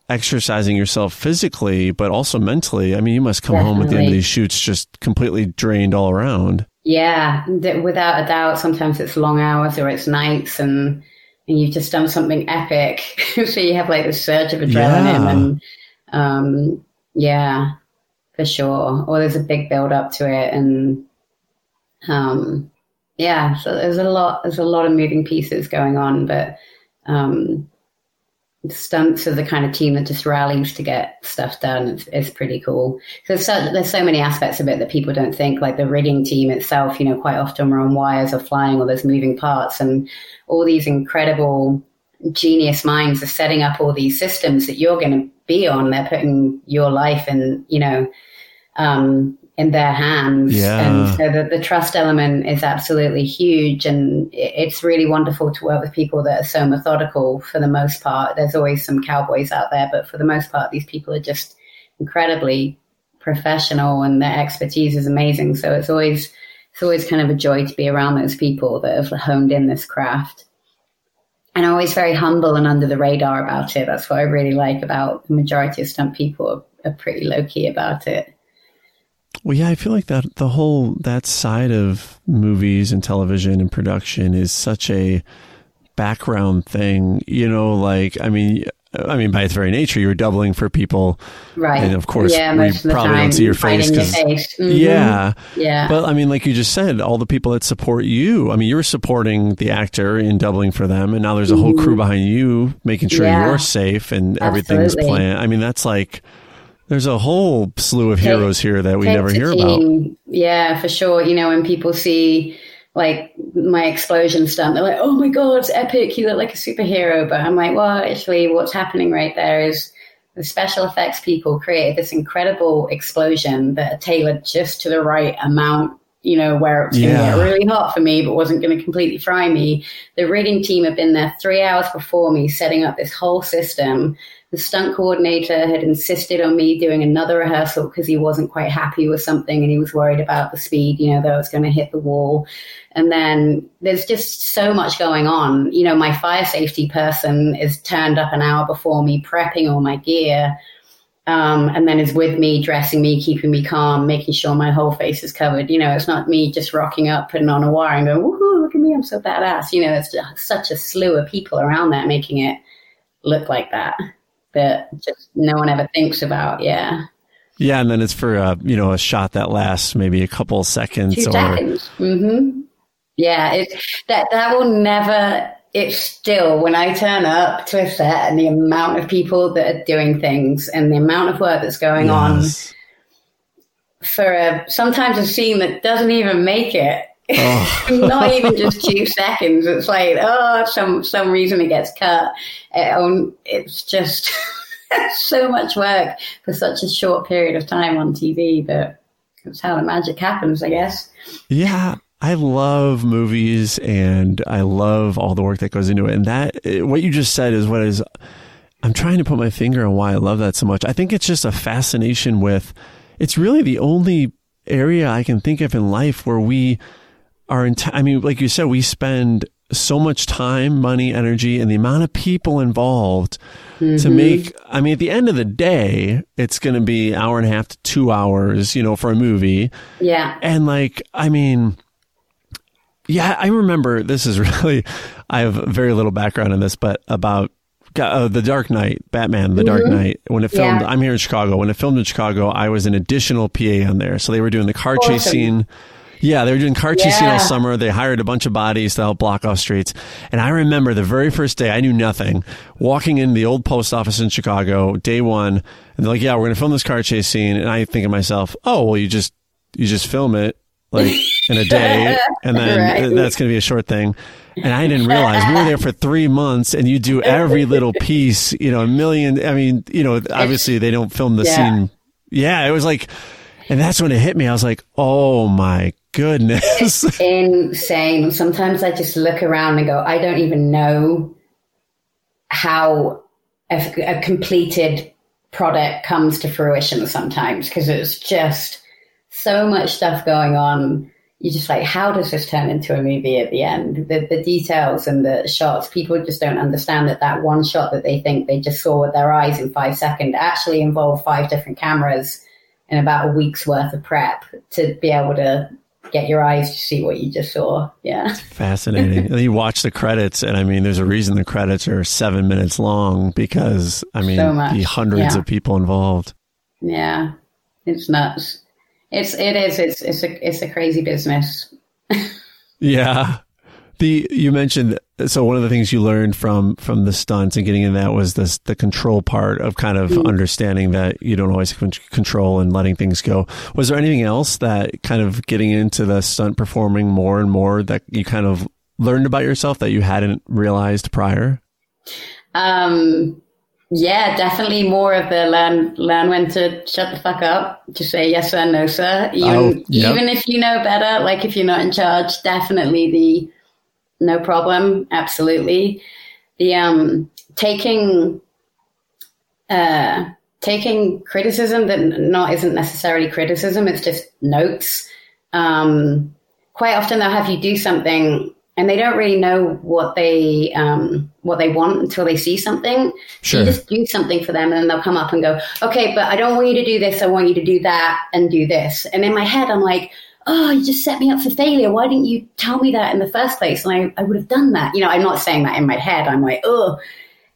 exercising yourself physically, but also mentally. I mean, you must come Definitely. home at the end of these shoots just completely drained all around. Yeah, without a doubt. Sometimes it's long hours or it's nights and, and you've just done something epic. [LAUGHS] so you have like this surge of adrenaline yeah. and, um, yeah, for sure. Or there's a big build up to it and, um, yeah, so there's a lot there's a lot of moving pieces going on, but um, stunts are the kind of team that just rallies to get stuff done. It's, pretty cool. There's, so there's so many aspects of it that people don't think, like the rigging team itself. You know, quite often we're on wires or flying, or there's moving parts, and all these incredible genius minds are setting up all these systems that you're going to be on. They're putting your life and you know. Um, in their hands. Yeah. And so the, the trust element is absolutely huge. And it's really wonderful to work with people that are so methodical for the most part. There's always some cowboys out there, but for the most part, these people are just incredibly professional and their expertise is amazing. So it's always, it's always kind of a joy to be around those people that have honed in this craft. And always very humble and under the radar about it. That's what I really like about the majority of stunt people are, are pretty low key about it. Well, yeah, I feel like that the whole that side of movies and television and production is such a background thing. You know, like I mean, I mean, by its very nature, you're doubling for people, right? And of course, yeah, we probably don't see your face because, mm-hmm. yeah, yeah. But I mean, like you just said, all the people that support you. I mean, you're supporting the actor in doubling for them, and now there's a whole crew mm-hmm. behind you making sure yeah. you're safe and Absolutely. everything's planned. I mean, that's like there's a whole slew of heroes here that we never hear about. Yeah, for sure. You know, when people see like my explosion stunt, they're like, "Oh my god, it's epic! You look like a superhero." But I'm like, well, actually, what's happening right there is the special effects people created this incredible explosion that tailored just to the right amount you know, where it was going to get really hot for me, but wasn't going to completely fry me. The rigging team had been there three hours before me, setting up this whole system. The stunt coordinator had insisted on me doing another rehearsal because he wasn't quite happy with something and he was worried about the speed, you know, that I was going to hit the wall. And then there's just so much going on. You know, my fire safety person is turned up an hour before me, prepping all my gear um, and then is with me, dressing me, keeping me calm, making sure my whole face is covered. You know, it's not me just rocking up, putting on a wire and going, woohoo, look at me, I'm so badass. You know, it's such a slew of people around there making it look like that that just no one ever thinks about. Yeah. Yeah, and then it's for a you know a shot that lasts maybe a couple seconds Two or seconds. Mm-hmm. Yeah, it, that that will never it's still when I turn up to a set and the amount of people that are doing things and the amount of work that's going yes. on for a sometimes a scene that doesn't even make it. Oh. [LAUGHS] Not even just two seconds. It's like, oh, some some reason it gets cut. It, it's just [LAUGHS] so much work for such a short period of time on TV, but it's how the magic happens, I guess. Yeah, I love movies and I love all the work that goes into it. And that, what you just said is what is, I'm trying to put my finger on why I love that so much. I think it's just a fascination with, it's really the only area I can think of in life where we are in, t- I mean, like you said, we spend so much time, money, energy, and the amount of people involved mm-hmm. to make, I mean, at the end of the day, it's going to be hour and a half to two hours, you know, for a movie. Yeah. And like, I mean, yeah, I remember this is [LAUGHS] really, I have very little background in this, but about uh, The Dark Knight, Batman, The mm-hmm. Dark Knight, when it filmed, yeah. I'm here in Chicago. When it filmed in Chicago, I was an additional PA on there. So they were doing the car awesome. chase scene. Yeah, they were doing car chase yeah. scene all summer. They hired a bunch of bodies to help block off streets. And I remember the very first day, I knew nothing, walking in the old post office in Chicago, day one, and they're like, yeah, we're going to film this car chase scene. And I think to myself, oh, well, you just, you just film it like in a day, [LAUGHS] and then right. that's going to be a short thing. And I didn't realize we were there for three months, and you do [LAUGHS] every little piece, you know, a million. I mean, you know, obviously they don't film the yeah. scene. Yeah, it was like, and that's when it hit me. I was like, oh my goodness, it's insane. Sometimes I just look around and go, I don't even know how a, a completed product comes to fruition sometimes because it's just so much stuff going on. You're just like, how does this turn into a movie at the end? The, the details and the shots, people just don't understand that that one shot that they think they just saw with their eyes in five seconds actually involved five different cameras and about a week's worth of prep to be able to get your eyes to see what you just saw. Yeah. It's fascinating. [LAUGHS] you watch the credits, and I mean, there's a reason the credits are seven minutes long because, I mean, so the hundreds yeah. of people involved. Yeah. It's nuts. It's it is it's it's a it's a crazy business. yeah. The you mentioned so one of the things you learned from from the stunts and getting in that was this the control part of kind of mm-hmm. understanding that you don't always control and letting things go. Was there anything else that kind of getting into the stunt performing more and more that you kind of learned about yourself that you hadn't realized prior? Um yeah, definitely more of the learn learn when to shut the fuck up, to say yes sir, no sir. Even oh, yep. even if you know better, like if you're not in charge, definitely the no problem, absolutely. The um taking uh taking criticism that not isn't necessarily criticism, it's just notes. Um quite often they'll have you do something and they don't really know what they um, what they want until they see something. Sure. you just do something for them, and then they'll come up and go, "Okay, but I don't want you to do this. I want you to do that and do this." And in my head, I'm like, "Oh, you just set me up for failure. Why didn't you tell me that in the first place?" And I, I would have done that. You know, I'm not saying that in my head. I'm like, "Oh."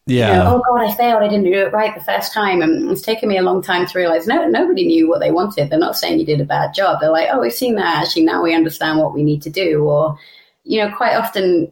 Yeah. You know, oh God, I failed. I didn't do it right the first time, and it's taken me a long time to realize no, nobody knew what they wanted. They're not saying you did a bad job. They're like, oh, we've seen that. Actually, now we understand what we need to do, or you know, quite often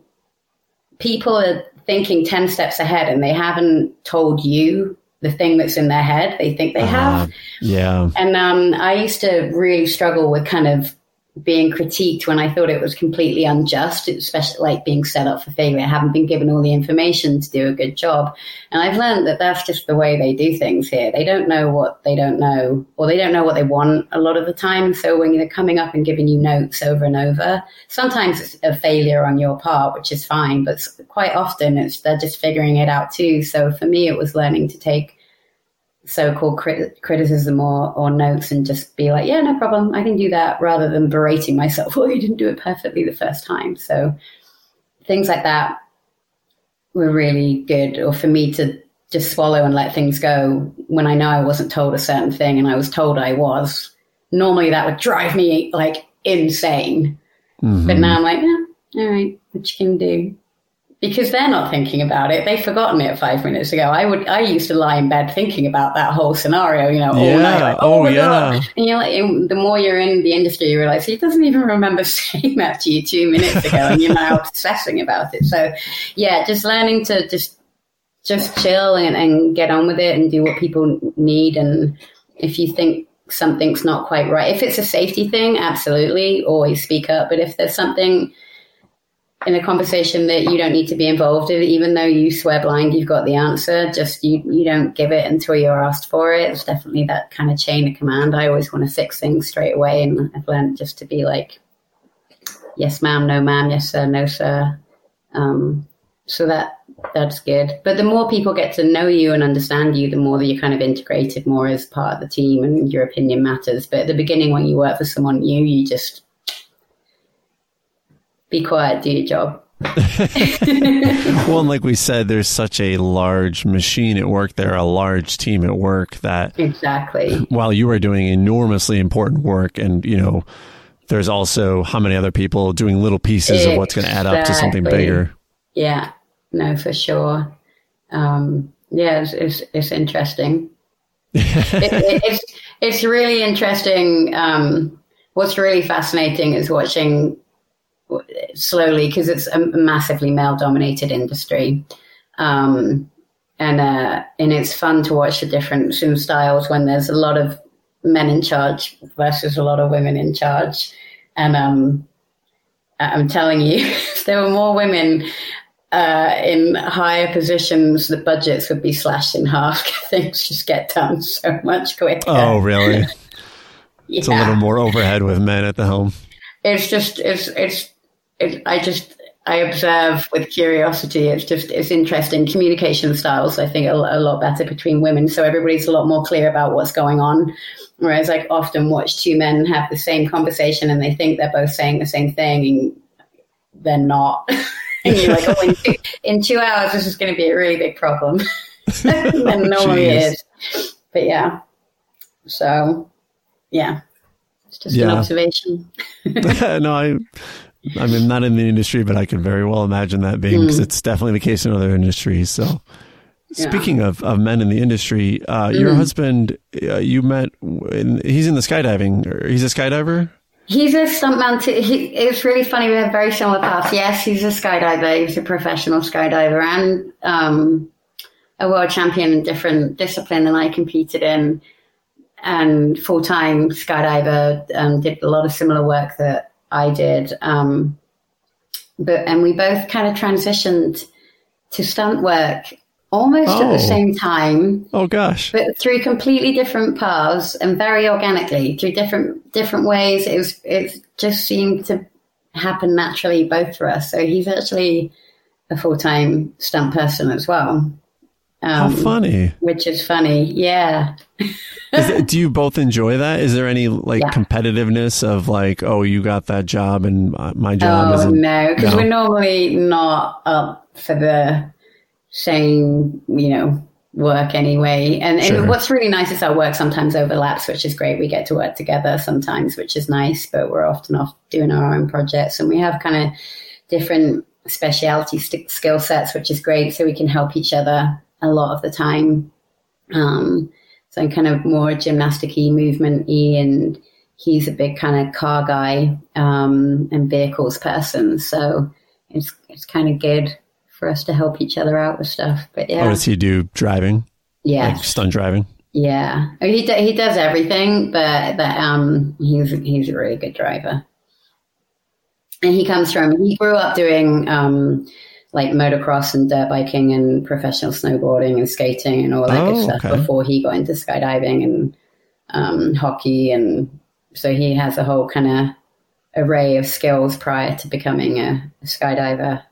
people are thinking 10 steps ahead and they haven't told you the thing that's in their head. They think they uh, have. Yeah. And um, I used to really struggle with kind of being critiqued when I thought it was completely unjust, especially like being set up for failure. I haven't been given all the information to do a good job. And I've learned that that's just the way they do things here. They don't know what they don't know, or they don't know what they want a lot of the time. So when they're coming up and giving you notes over and over, sometimes it's a failure on your part, which is fine, but quite often it's they're just figuring it out too. So for me, it was learning to take so-called crit- criticism or, or notes and just be like, yeah, no problem, I can do that, rather than berating myself, well, [LAUGHS] you didn't do it perfectly the first time. So things like that were really good, or for me to just swallow and let things go when I know I wasn't told a certain thing and I was told I was. Normally that would drive me like insane. Mm-hmm. But now I'm like, yeah, all right, what you can do because they're not thinking about it. They've forgotten it five minutes ago. I would, I used to lie in bed thinking about that whole scenario, you know, all yeah. night. Like, oh, oh yeah. God. And you're like, the more you're in the industry, you realize he doesn't even remember [LAUGHS] saying that to you two minutes ago, and you're now [LAUGHS] obsessing about it. So, yeah, just learning to just just chill and, and get on with it and do what people need. And if you think something's not quite right, if it's a safety thing, absolutely, always speak up. But if there's something in a conversation that you don't need to be involved in, even though you swear blind you've got the answer, just you, you don't give it until you're asked for it. It's definitely that kind of chain of command. I always want to fix things straight away, and I've learned just to be like, yes, ma'am, no, ma'am, yes, sir, no, sir. Um, so that that's good. But the more people get to know you and understand you, the more that you're kind of integrated more as part of the team and your opinion matters. But at the beginning, when you work for someone new, you just be quiet, do your job. [LAUGHS] well, and like we said, there's such a large machine at work there, a large team at work that exactly. While you are doing enormously important work, and you know, there's also how many other people doing little pieces exactly. of what's going to add up to something bigger. Yeah, no, for sure. Um, yeah, it's, it's, it's interesting. [LAUGHS] it, it, it's it's really interesting. Um, what's really fascinating is watching slowly because it's a massively male dominated industry. Um, and uh, and it's fun to watch the difference in styles when there's a lot of men in charge versus a lot of women in charge. And um, I'm telling you, [LAUGHS] if there were more women uh, in higher positions, the budgets would be slashed in half. [LAUGHS] Things just get done so much quicker. Oh, really? yeah. [LAUGHS] It's a little more overhead with men at the helm. It's just it's it's it, I just I observe with curiosity. It's just it's interesting. Communication styles, I think, are a lot better between women, so everybody's a lot more clear about what's going on. Whereas I often watch two men have the same conversation and they think they're both saying the same thing, and they're not. [LAUGHS] and you're like, oh, in two, in two hours, this is going to be a really big problem. [LAUGHS] [LAUGHS] and normally it is. But yeah, so yeah, it's just yeah. an observation. no, I I mean, not in the industry, but I can very well imagine that being because mm. it's definitely the case in other industries. So, yeah. speaking of, of men in the industry, uh, mm. your husband, uh, you met, in, he's in the skydiving. He's a skydiver? He's a stuntman. Too. He, it's really funny. We have very similar paths. Yes, he's a skydiver. He's a professional skydiver and um, a world champion in different discipline than I competed in, and full time skydiver. Um, did a lot of similar work that I did. Um, but and we both kind of transitioned to stunt work almost oh. at the oh. same time. Oh gosh! But through completely different paths and very organically through different different ways. It was it just seemed to happen naturally both for us. So he's actually a full time stunt person as well. Um, How funny! Which is funny, yeah. [LAUGHS] it, do you both enjoy that? Is there any like yeah. competitiveness of like, oh, you got that job and my job oh, isn't? No, because no? we're normally not up for the same, you know, work anyway. And, sure. and what's really nice is our work sometimes overlaps, which is great. We get to work together sometimes, which is nice. But we're often off doing our own projects, and we have kind of different specialty skill sets, which is great. So we can help each other a lot of the time. Um, so I'm kind of more gymnasticy, movement y, and he's a big kind of car guy um, and vehicles person. So it's it's kind of good for us to help each other out with stuff. But yeah, what does he do? Driving? Yeah, like stunt driving. Yeah, he do, he does everything, but but um, he's he's a really good driver. and he comes from he grew up doing um, like motocross and dirt biking and professional snowboarding and skating and all that Oh, good stuff okay. before he got into skydiving and um, hockey and so he has a whole kind of array of skills prior to becoming a, a skydiver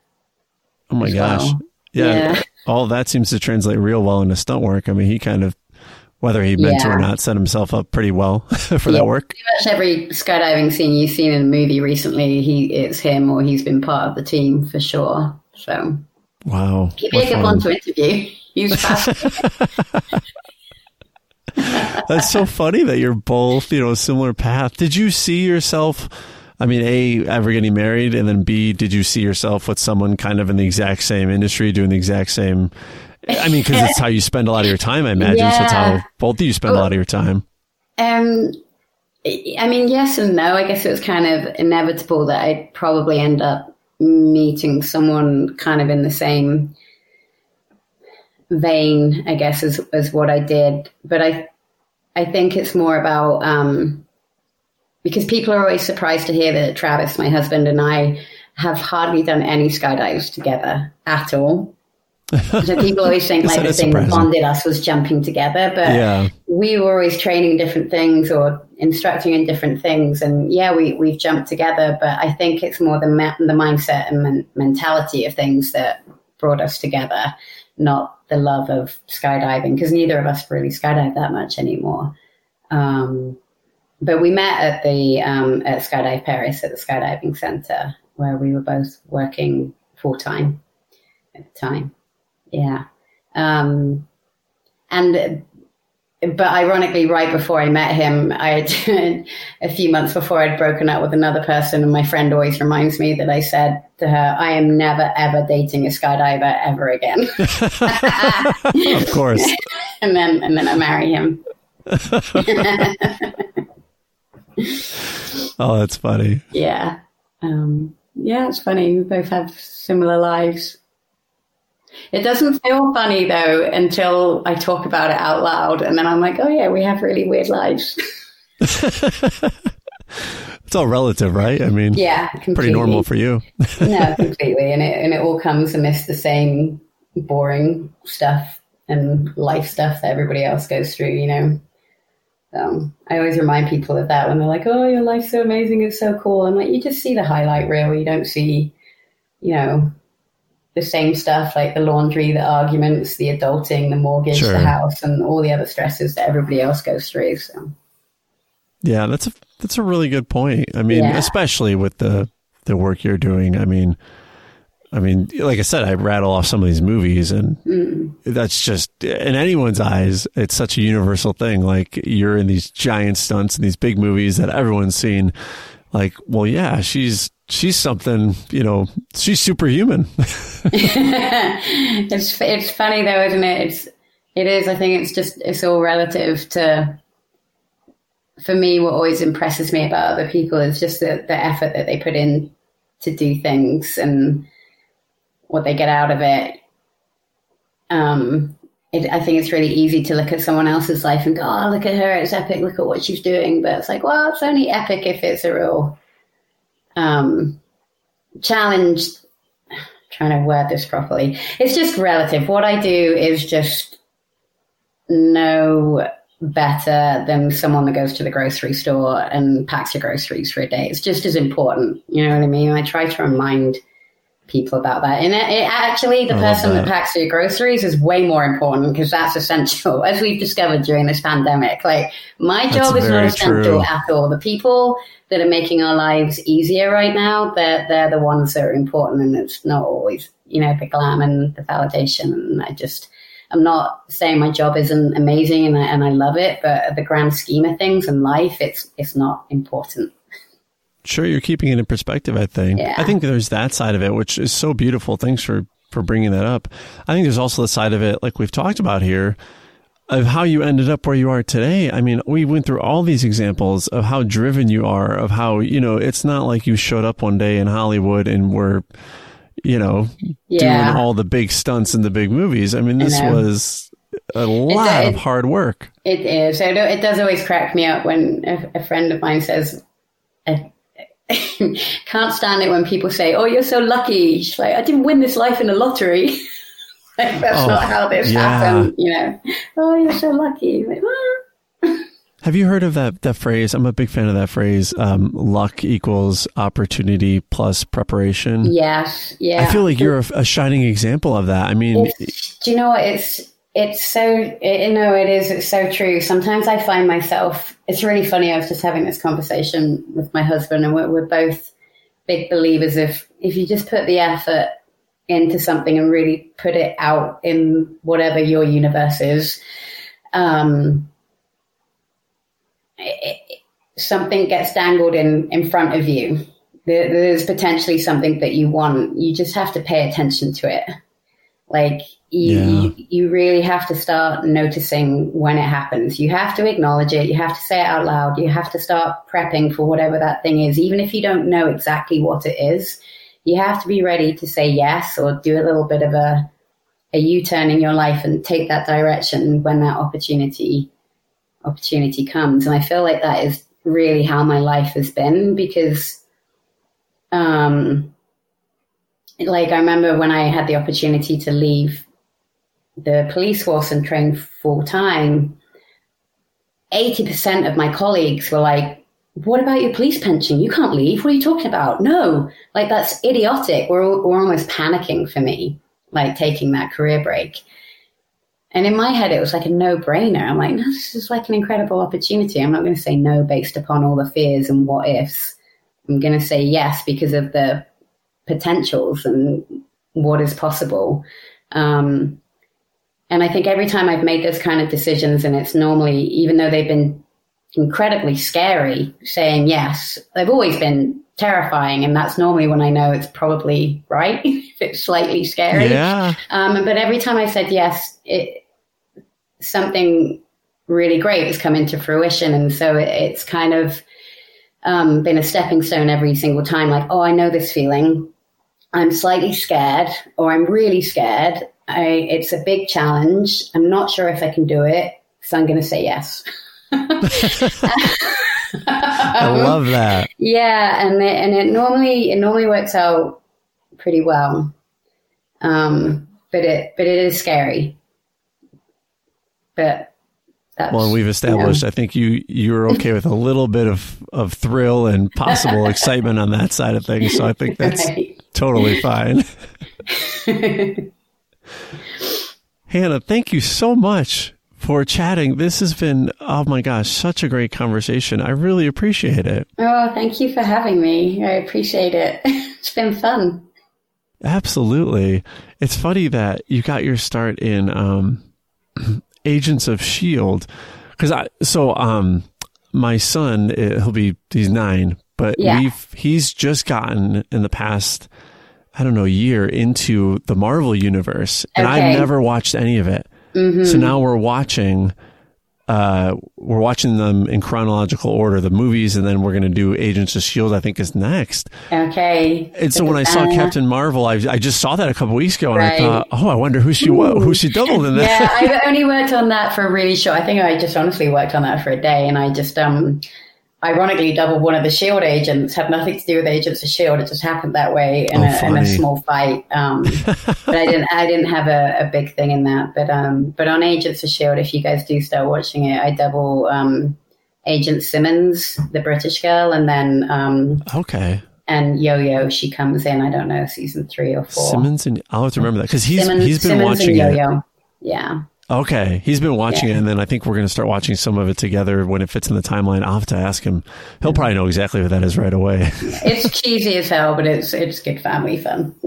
Oh my gosh. well. Yeah. Yeah. All that seems to translate real well into stunt work. I mean, he kind of, whether he meant to or not, set himself up pretty well [LAUGHS] for Yeah. that work. pretty much every skydiving scene you've seen in a movie recently he it's him or he's been part of the team for sure so Wow. he'd be What a good one to interview [LAUGHS] fast [LAUGHS] That's so funny that you're both, you know, a similar path. Did you see yourself? I mean, A, ever getting married, and then B, did you see yourself with someone kind of in the exact same industry doing the exact same? I mean, because it's how you spend a lot of your time, I imagine. So it's how both of you spend a lot of your time. Um, I mean, yes and no. I guess it was kind of inevitable that I'd probably end up meeting someone kind of in the same vein, I guess, as what I did. But I, I think it's more about um, because people are always surprised to hear that Travis, my husband, and I have hardly done any skydives together at all. [LAUGHS] so people always think like the thing that surprising. bonded us was jumping together, but Yeah. we were always training different things or instructing in different things. And yeah we, we've jumped together but i think it's more the, ma- the mindset and men- mentality of things that brought us together not the love of skydiving because neither of us really skydive that much anymore. Um, but we met at the um, at Skydive Perris at the skydiving center where we were both working full-time at the time. Yeah. Um, and but ironically, right before I met him, I had, [LAUGHS] a few months before I'd broken up with another person, and my friend always reminds me that I said to her, "I am never ever dating a skydiver ever again." [LAUGHS] [LAUGHS] Of course. and then and then I marry him. Oh, that's funny. Yeah, um, yeah, it's funny. We both have similar lives. It doesn't feel funny though until I talk about it out loud, and then I'm like, "Oh yeah, we have really weird lives." [LAUGHS] It's all relative, right? I mean, yeah, completely. pretty normal for you. [LAUGHS] no, [LAUGHS] completely, and it and it all comes amidst the same boring stuff and life stuff that everybody else goes through. You know, so I always remind people of that when they're like, "Oh, your life's so amazing, it's so cool." I'm like, you just see the highlight reel. You don't see, you know, the same stuff like the laundry, the arguments, the adulting, the mortgage, Sure. the house, and all the other stresses that everybody else goes through. So Yeah, that's a that's a really good point. I mean, Yeah. especially with the the work you're doing. I mean, I mean, like I said, I rattle off some of these movies, and Mm. that's just in anyone's eyes, it's such a universal thing. Like you're in these giant stunts and these big movies that everyone's seen. Like, well, yeah, she's she's something. You know, she's superhuman. [LAUGHS] it's it's funny though, isn't it? It's it is. I think it's just it's all relative to. For me, what always impresses me about other people is just the, the effort that they put in to do things and what they get out of it. Um, it, I think it's really easy to look at someone else's life and go, "Oh, look at her! It's epic. Look at what she's doing." But it's like, well, it's only epic if it's a real um, challenge trying to word this properly. It's just relative. What I do is just no better than someone that goes to the grocery store and packs your groceries for a day. It's just as important. You know what I mean? I try to remind people about that. And it, it actually, the I person that. that. packs your groceries is way more important because that's essential, [LAUGHS] as we've discovered during this pandemic. Like, my That's job is not essential true. at all. The people that are making our lives easier right now, they're, they're the ones that are important. And it's not always, you know, the glam and the validation. And I just, I'm not saying my job isn't amazing and I, and I love it, but the grand scheme of things in life, it's, it's not important. Sure, you're keeping it in perspective. I think. Yeah. I think there's that side of it, which is so beautiful. Thanks for for bringing that up. I think there's also the side of it, like we've talked about here, of how you ended up where you are today. I mean, we went through all these examples of how driven you are, of how you know it's not like you showed up one day in Hollywood and were, you know, Yeah. doing all the big stunts in the big movies. I mean, this know. was a lot of hard work. It is. I don't, it does always crack me up when a, a friend of mine says, I, [LAUGHS] can't stand it when people say, "Oh, you're so lucky." She's like, "I didn't win this life in a lottery." [LAUGHS] like, that's oh, not how this yeah. happened. You know, oh, you're so lucky. Like, ah. [LAUGHS] Have you heard of that that phrase? I'm a big fan of that phrase. Um, luck equals opportunity plus preparation. Yes, yeah. I feel like you're a, a shining example of that. I mean, do you know what? It's it's so you know it is it's so true. Sometimes i find myself it's really funny i was just having this conversation with my husband and we're, we're both big believers if if you just put the effort into something and really put it out in whatever your universe is um it, something gets dangled in in front of you. There, there's potentially something that you want. You just have to pay attention to it like you, yeah. you, you really have to start noticing when it happens. You have to acknowledge it. You have to say it out loud. You have to start prepping for whatever that thing is, even if you don't know exactly what it is. You have to be ready to say yes or do a little bit of a a U-turn in your life and take that direction when that opportunity opportunity comes. And I feel like that is really how my life has been because um like I remember when I had the opportunity to leave the police force and train full time, 80% of my colleagues were like, what about your police pension? You can't leave. What are you talking about? No, like that's idiotic. We're, we're almost panicking for me, like taking that career break. And in my head, it was like a no brainer. I'm like, no, this is like an incredible opportunity. I'm not going to say no based upon all the fears and what ifs. I'm going to say yes because of the potentials and what is possible. Um, and I think every time I've made those kind of decisions, and it's normally, even though they've been incredibly scary, saying yes, they've always been terrifying. And that's normally when I know it's probably right, [LAUGHS] if it's slightly scary. Yeah. Um, but every time I said yes, it, something really great has come into fruition. And so it, it's kind of um, been a stepping stone every single time. Like, oh, I know this feeling. I'm slightly scared, or I'm really scared. I, it's a big challenge. I'm not sure if I can do it, so I'm going to say yes. [LAUGHS] I love that. Yeah, and it, and it normally it normally works out pretty well, um, but it but it is scary. But that's, well, we've established. I think you you're okay with a little bit of of thrill and possible [LAUGHS] excitement on that side of things. So I think that's right. Totally fine. [LAUGHS] Hannah, thank you so much for chatting. This has been, oh my gosh, such a great conversation. I really appreciate it. Oh, thank you for having me. I appreciate it. [LAUGHS] It's been fun. Absolutely. It's funny that you got your start in um, [CLEARS THROAT] Agents of Shield because I so um my son eh, he'll be he's nine, but yeah. we've he's just gotten in the past I don't know, year into the Marvel universe, and okay. I've never watched any of it. Mm-hmm. So now we're watching. Uh, we're watching them in chronological order, the movies, and then we're going to do Agents of Shield. I think is next. Okay. And so when I saw Captain Marvel, I, I just saw that a couple weeks ago, and right. I thought, oh, I wonder who she was, who she doubled in that. yeah, [LAUGHS] I've only worked on that for a really short. I think I just honestly worked on that for a day, and I just um ironically doubled one of the Shield agents. Had nothing to do with Agents of Shield. It just happened that way in, oh, a, in a, small fight. Um, [LAUGHS] but I didn't. I didn't have a, a, big thing in that. But um, but on Agents of Shield, if you guys do start watching it, I double um, Agent Simmons, the British girl, and then um, okay. And Yo Yo, she comes in. I don't know, season three or four. Simmons and I'll have to remember that because he's Simmons, he's been Simmons watching Yo-Yo. it. Yeah. Okay, he's been watching yeah. it, and then I think we're going to start watching some of it together when it fits in the timeline. I'll have to ask him; he'll probably know exactly what that is right away. [LAUGHS] it's cheesy as hell, but it's it's good family fun. [LAUGHS]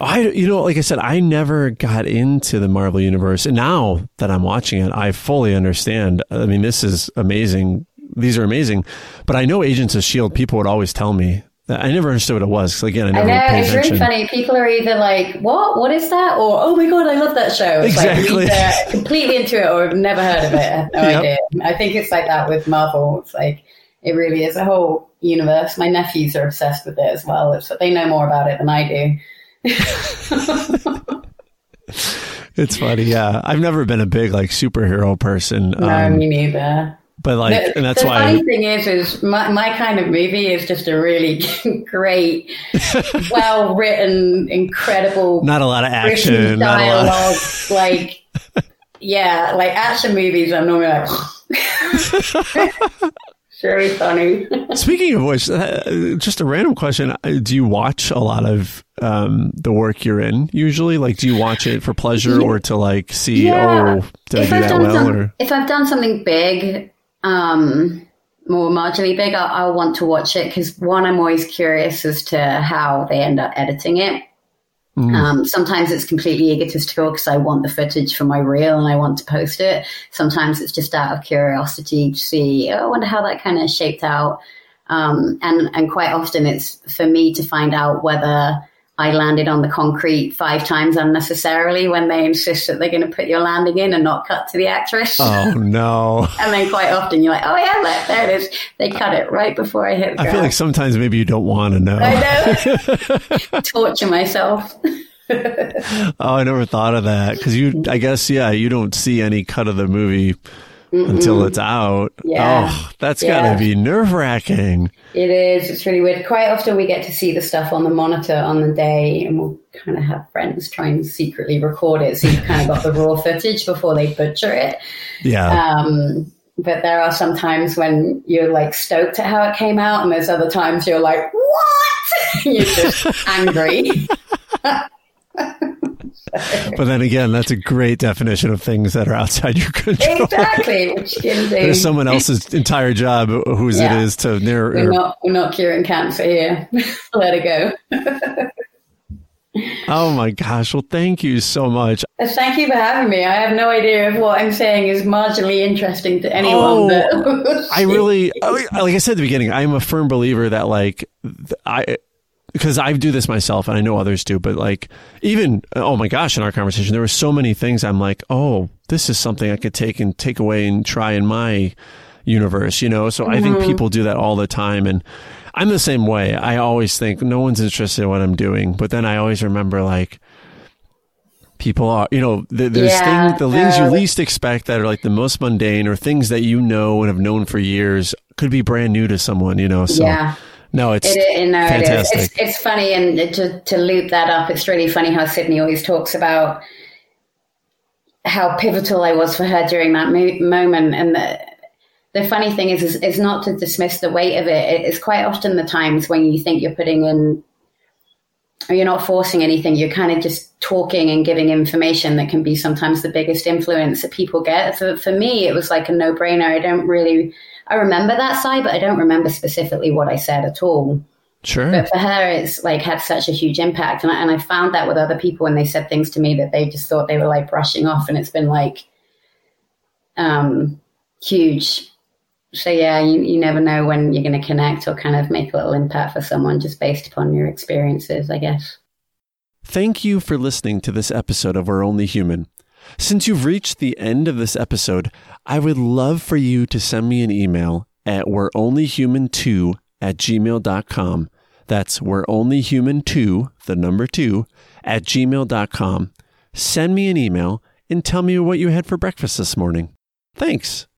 I, you know, like I said, I never got into the Marvel universe, and now that I'm watching it, I fully understand. I mean, this is amazing. These are amazing, but I know Agents of Shield. People would always tell me I never understood what it was. Again, I never I know, it's attention. really funny. People are either like, "What? What is that?" or "Oh my god, I love that show." It's exactly. Like completely into it, or have never heard of it. I have no [LAUGHS] yep. idea. I think it's like that with Marvel. It's like it really is a whole universe. My nephews are obsessed with it as well. It's they know more about it than I do. [LAUGHS] [LAUGHS] it's funny, yeah. I've never been a big like superhero person. No, um, me neither. But like, the, and that's the why. The funny thing is, is my, my kind of movie is just a really [LAUGHS] great, [LAUGHS] well written, incredible, not a lot of action, not a lot. dialogue. [LAUGHS] like, yeah, like action movies. I'm normally like, very funny. Speaking of which, uh, just a random question: uh, Do you watch a lot of um, the work you're in? Usually, like, do you watch it for pleasure or to like see, Yeah. oh, did I do I've that well? some- Or if I've done something big, um, more marginally big, I'll, I'll want to watch it because one, I'm always curious as to how they end up editing it. Mm. Um, sometimes it's completely egotistical because I want the footage for my reel and I want to post it. Sometimes it's just out of curiosity to see, oh, I wonder how that kind of shaped out. Um, and, and quite often it's for me to find out whether I landed on the concrete five times unnecessarily when they insist that they're going to put your landing in and not cut to the actress. oh no, [LAUGHS] And then quite often you're like, oh yeah, look, there it is. They cut it right before I hit the I feel like sometimes maybe you don't want to know. I know. [LAUGHS] Torture myself. Oh, I never thought of that because you. I guess yeah, you don't see any cut of the movie until it's out. Yeah. Oh, that's Yeah. got to be nerve wracking. It is. It's really weird. Quite often we get to see the stuff on the monitor on the day, and we'll kind of have friends try and secretly record it. So you've kind of got the raw footage before they butcher it. Yeah. Um, but there are some times when you're like stoked at how it came out, and there's other times you're like, what? [LAUGHS] you're just angry. [LAUGHS] [LAUGHS] but then again, that's a great definition of things that are outside your control. exactly. Which [LAUGHS] can do. There's someone else's entire job whose Yeah. it is to narrow. We're not, we're not curing cancer here. [LAUGHS] Let it go. Oh my gosh! Well, thank you so much. Thank you for having me. I have no idea if what I'm saying is marginally interesting to anyone. Oh, I really, like I said at the beginning, I'm a firm believer that like I, because I do this myself and I know others do, but like even oh my gosh, in our conversation, there were so many things I'm like, oh, this is something I could take and take away and try in my universe, you know. So I think people do that all the time, and I'm the same way. I always think no one's interested in what I'm doing, but then I always remember like. People are, you know, th- there's Yeah, things, the things you uh, least expect that are like the most mundane or things that you know and have known for years could be brand new to someone, you know. So yeah. No, it's It, no, it is. fantastic. It's, it's funny, and to, to loop that up, it's really funny how Sydney always talks about how pivotal I was for her during that mo- moment. And the, the funny thing is, is, is not to dismiss the weight of it. It's quite often the times when you think you're putting in, or you're not forcing anything, you're kind of just talking and giving information that can be sometimes the biggest influence that people get. For, for me, it was like a no brainer. I don't really, I remember that side, but I don't remember specifically what I said at all. sure. But for her, it's like had such a huge impact. And I, and I found that with other people when they said things to me that they just thought they were like brushing off. And it's been like um, huge. So, yeah, you, you never know when you're going to connect or kind of make a little impact for someone just based upon your experiences, I guess. Thank you for listening to this episode of We're Only Human. Since you've reached the end of this episode, I would love for you to send me an email at we're only human 2 at gmail.com. That's we're only human 2, the number 2, at gmail.com. Send me an email and tell me what you had for breakfast this morning. Thanks.